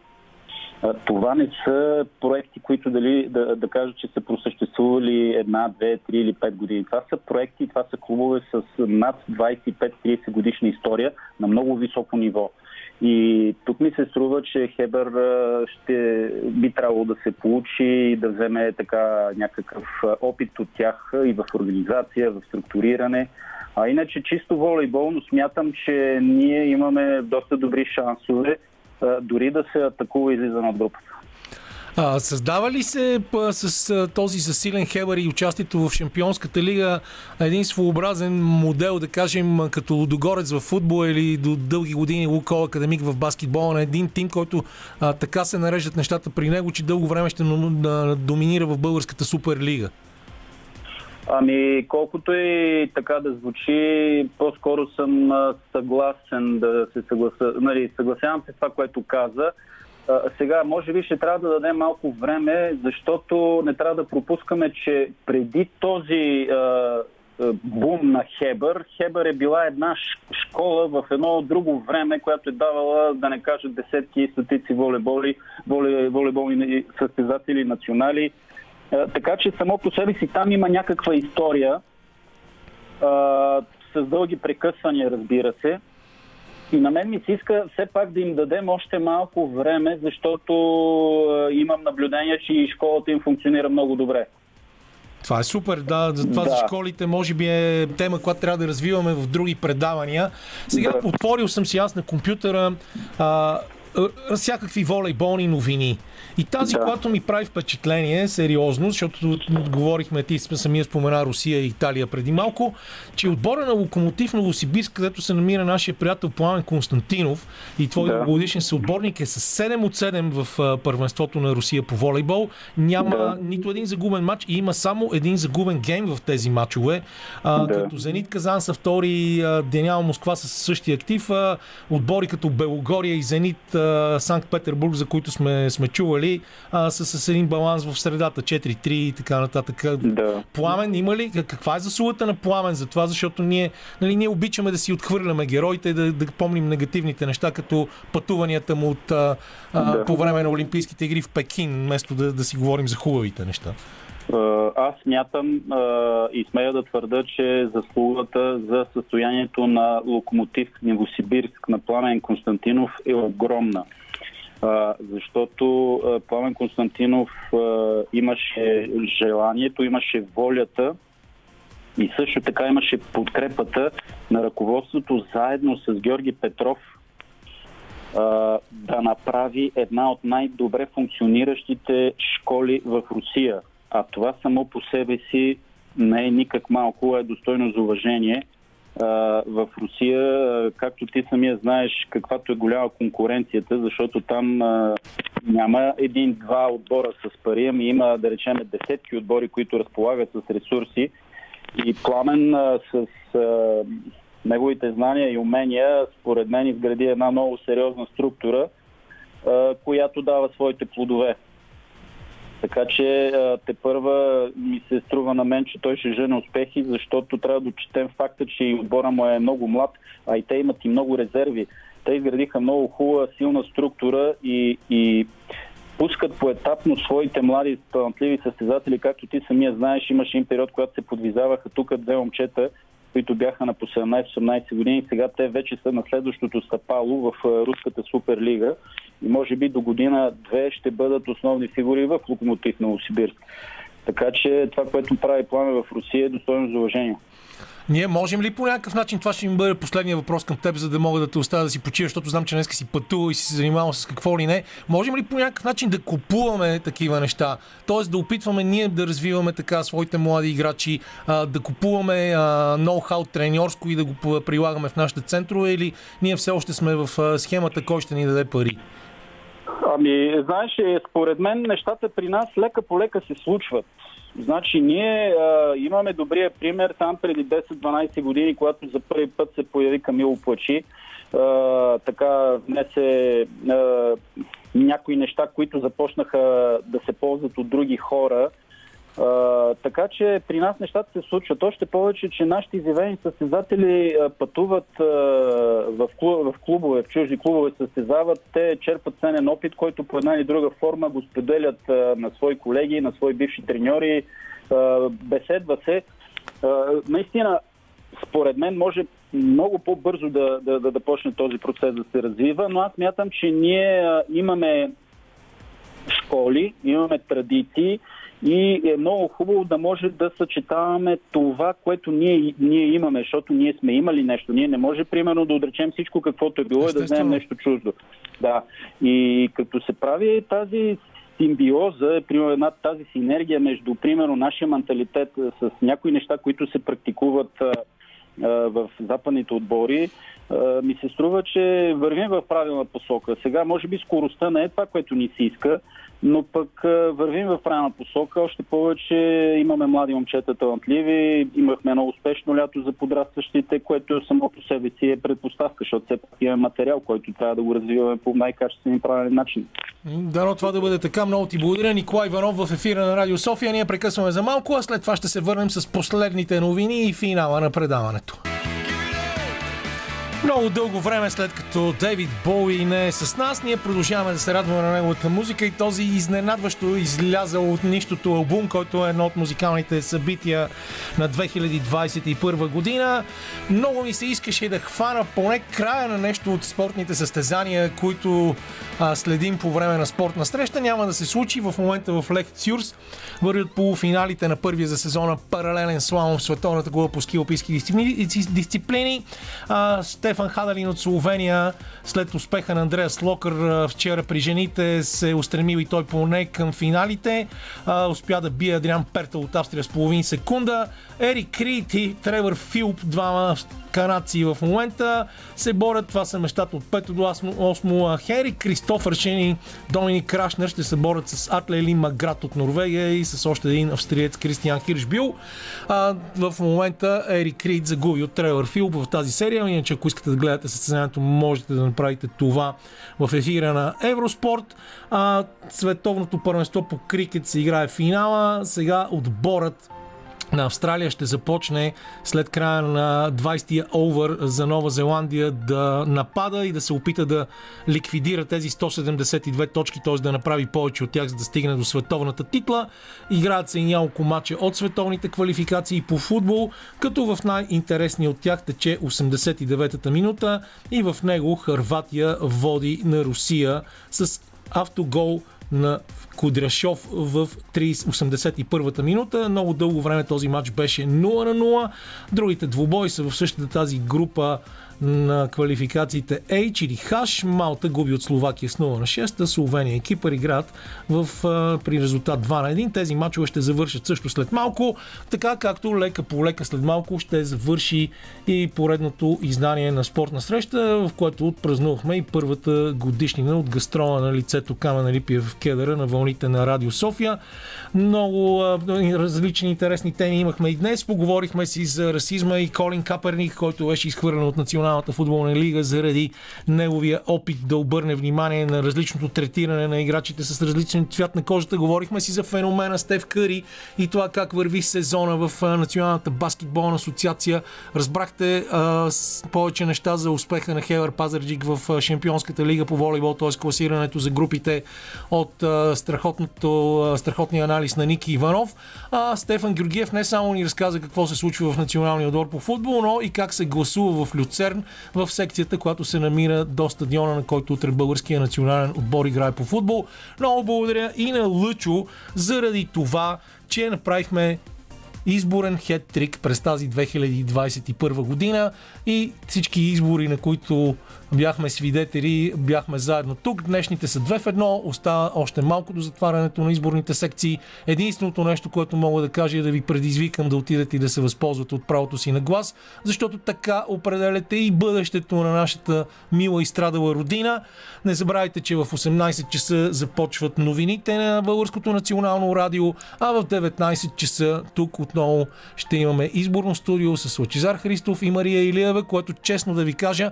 Това не са проекти, които дали, да, да кажа, че са просъществували една, две, три или пет години. Това са проекти, това са клубове с над 25-30 годишна история на много високо ниво. И тук ми се струва, че Хебър ще би трябвало да се получи и да вземе така някакъв опит от тях и в организация, в структуриране. А иначе чисто волейболно смятам, че ние имаме доста добри шансове дори да се атакува излиза от групата. А, създава ли се п, с този засилен Хебър и участието в Шампионската лига един своеобразен модел, да кажем, като Лудогорец в футбол или до дълги години Лукол Академик в баскетбола на един тим, който а, така се нареждат нещата при него, че дълго време ще доминира в българската суперлига? Ами, колкото и така да звучи, по-скоро съм съгласен да се съгласа. Нали, съгласявам се с това, което каза. А, сега, може би ще трябва да дадем малко време, защото не трябва да пропускаме, че преди този а, бум на Хебър, Хебър е била една школа в едно друго време, която е давала, да не кажа, десетки и стотици волейболи, волейболни състезатели, национали, така че само по себе си там има някаква история с дълги прекъсвания, разбира се. И на мен ми се иска все пак да им дадем още малко време, защото имам наблюдение, че и школата им функционира много добре. Това е супер, да. За това да. за школите може би е тема, която трябва да развиваме в други предавания. Сега да. отворил съм си аз на компютъра а, всякакви волейболни новини. И тази, да. която ми прави впечатление, сериозно, защото говорихме, ти самия спомена Русия и Италия преди малко, че отбора на Локомотив Новосибирск, където се намира нашия приятел Пламен Константинов и твой да. годишен съотборник е с 7 от 7 в първенството на Русия по волейбол. Няма да. нито един загубен матч и има само един загубен гейм в тези матчове. Да. Като Зенит Казан са втори, Денял Москва са същия актив, отбори като Белогория и Зенит Санкт Петербург, за които сме, сме чували, а, са с един баланс в средата, 4-3 и така нататък. Да. Пламен има ли? Каква е заслугата на Пламен за това? Защото ние, нали, ние обичаме да си отхвърляме героите и да, да помним негативните неща, като пътуванията му от, а, да. по време на Олимпийските игри в Пекин, вместо да, да си говорим за хубавите неща. Аз смятам и смея да твърда, че заслугата за състоянието на локомотив Новосибирск на Пламен Константинов е огромна. Защото Пламен Константинов имаше желанието, имаше волята и също така имаше подкрепата на ръководството заедно с Георги Петров да направи една от най-добре функциониращите школи в Русия – а това само по себе си не е никак малко, е достойно за уважение. В Русия, както ти самия знаеш, каквато е голяма конкуренцията, защото там няма един-два отбора с пари, ами има, да речем, десетки отбори, които разполагат с ресурси. И Пламен с неговите знания и умения, според мен, изгради една много сериозна структура, която дава своите плодове. Така че те първа ми се струва на мен, че той ще жене успехи, защото трябва да отчетем факта, че и отбора му е много млад, а и те имат и много резерви. Те изградиха много хубава, силна структура и, и пускат поетапно своите млади талантливи състезатели, както ти самия знаеш, имаше един период, когато се подвизаваха тук две момчета, които бяха на по 17-18 години. Сега те вече са на следващото стъпало в Руската суперлига и може би до година-две ще бъдат основни фигури в Локомотив Новосибирск. Така че това, което прави плана в Русия е достойно за уважение. Ние можем ли по някакъв начин, това ще ми бъде последния въпрос към теб, за да мога да те оставя да си почиваш, защото знам, че днес си пътува и си се занимавал с какво ли не. Можем ли по някакъв начин да купуваме такива неща? Тоест да опитваме ние да развиваме така своите млади играчи, да купуваме ноу-хау треньорско и да го прилагаме в нашите центрове или ние все още сме в схемата, кой ще ни даде пари? Ами, знаеш, според мен нещата при нас лека по лека се случват. Значи ние а, имаме добрия пример там преди 10-12 години, когато за първи път се появи Камило Плачи. А, така внесе а, някои неща, които започнаха да се ползват от други хора. Така че при нас нещата се случват. Още повече, че нашите изявени състезатели пътуват а, в, клуб, в клубове, в чужди клубове състезават. Те черпат ценен опит, който по една или друга форма го споделят а, на свои колеги, на свои бивши треньори. Беседва се. А, наистина, според мен може много по-бързо да, да, да, да почне този процес да се развива, но аз мятам, че ние имаме школи, имаме традиции и е много хубаво да може да съчетаваме това, което ние, ние имаме, защото ние сме имали нещо. Ние не може, примерно, да отречем всичко каквото е било и да вземем нещо чуждо. Да. И като се прави тази симбиоза, примерно една тази синергия между, примерно, нашия менталитет с някои неща, които се практикуват в западните отбори, ми се струва, че вървим в правилна посока. Сега, може би, скоростта не е това, което ни се иска, но пък вървим в правилна посока. Още повече имаме млади момчета талантливи, имахме едно успешно лято за подрастващите, което само по себе си е предпоставка, защото все пак имаме материал, който трябва да го развиваме по най-качествен и правилен начин. Дано това да бъде така. Много ти благодаря. Николай Иванов в ефира на Радио София. Ние прекъсваме за малко, а след това ще се върнем с последните новини и финала на предаването. Много дълго време след като Дейвид Боуи не е с нас, ние продължаваме да се радваме на неговата музика и този изненадващо излязъл от нищото албум, който е едно от музикалните събития на 2021 година. Много ми се искаше да хвана поне края на нещо от спортните състезания, които а, следим по време на спортна среща. Няма да се случи. В момента в Лех Цюрс вървят полуфиналите на първия за сезона паралелен слалом в световната глава по ски дисциплини. А, Стефан Хадалин от Словения след успеха на Андреас Локър вчера при жените се устремил и той поне към финалите. А, успя да бие Адриан Пертел от Австрия с половин секунда. Ерик Крит и Тревър Филп, двама канадци в момента се борят. Това са мечтата от 5 до 8. Хери Кристофършен и Доминик Крашнер ще се борят с Атлели Маград от Норвегия и с още един австриец Кристиан Хиршбил. А, в момента Ерик Крид загуби от Тревър Филп в тази серия. Иначе ако искате да гледате състезанието, можете да направите това в ефира на Евроспорт. А, световното първенство по крикет се играе финала. Сега отборът на Австралия ще започне след края на 20-я овър за Нова Зеландия да напада и да се опита да ликвидира тези 172 точки, т.е. да направи повече от тях, за да стигне до световната титла. Играят се и няколко мача от световните квалификации по футбол, като в най-интересния от тях тече 89-та минута и в него Харватия води на Русия с автогол на Кудряшов в 81-та минута. Много дълго време този матч беше 0 на 0. Другите двубои са в същата тази група на квалификациите H или H. Малта губи от Словакия с 0 на 6. Словения и Кипър играят в, при резултат 2 на 1. Тези мачове ще завършат също след малко, така както лека по лека след малко ще завърши и поредното издание на спортна среща, в което отпразнувахме и първата годишнина от гастрола на лицето Камена Липия в кедъра на вълните на Радио София. Много различни интересни теми имахме и днес. Поговорихме си за расизма и Колин Каперник, който беше изхвърлен от националната Националната футболна лига заради неговия опит да обърне внимание на различното третиране на играчите с различен цвят на кожата. Говорихме си за феномена Стев Къри и това как върви сезона в Националната баскетболна асоциация. Разбрахте а, повече неща за успеха на Хевър Пазарджик в Шампионската лига по волейбол, т.е. класирането за групите от а, страхотния анализ на Ники Иванов. А Стефан Георгиев не само ни разказа какво се случва в Националния отбор по футбол, но и как се гласува в Люцерн Берн в секцията, която се намира до стадиона, на който утре българския национален отбор играе по футбол. Много благодаря и на Лъчо заради това, че направихме изборен хет-трик през тази 2021 година и всички избори, на които бяхме свидетели, бяхме заедно тук. Днешните са две в едно, остава още малко до затварянето на изборните секции. Единственото нещо, което мога да кажа е да ви предизвикам да отидете и да се възползвате от правото си на глас, защото така определяте и бъдещето на нашата мила и страдала родина. Не забравяйте, че в 18 часа започват новините на Българското национално радио, а в 19 часа тук от отново ще имаме изборно студио с Лачизар Христов и Мария Илиева, което честно да ви кажа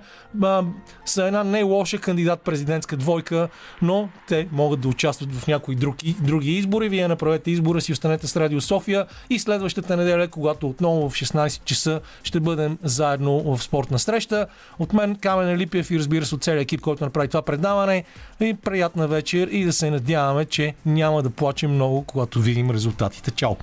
са една не лоша кандидат-президентска двойка, но те могат да участват в някои други, други избори. Вие направете избора си, останете с Радио София и следващата неделя, когато отново в 16 часа ще бъдем заедно в спортна среща. От мен Камен Липиев и разбира се от целият екип, който направи това предаване. И приятна вечер и да се надяваме, че няма да плачем много, когато видим резултатите. Чао!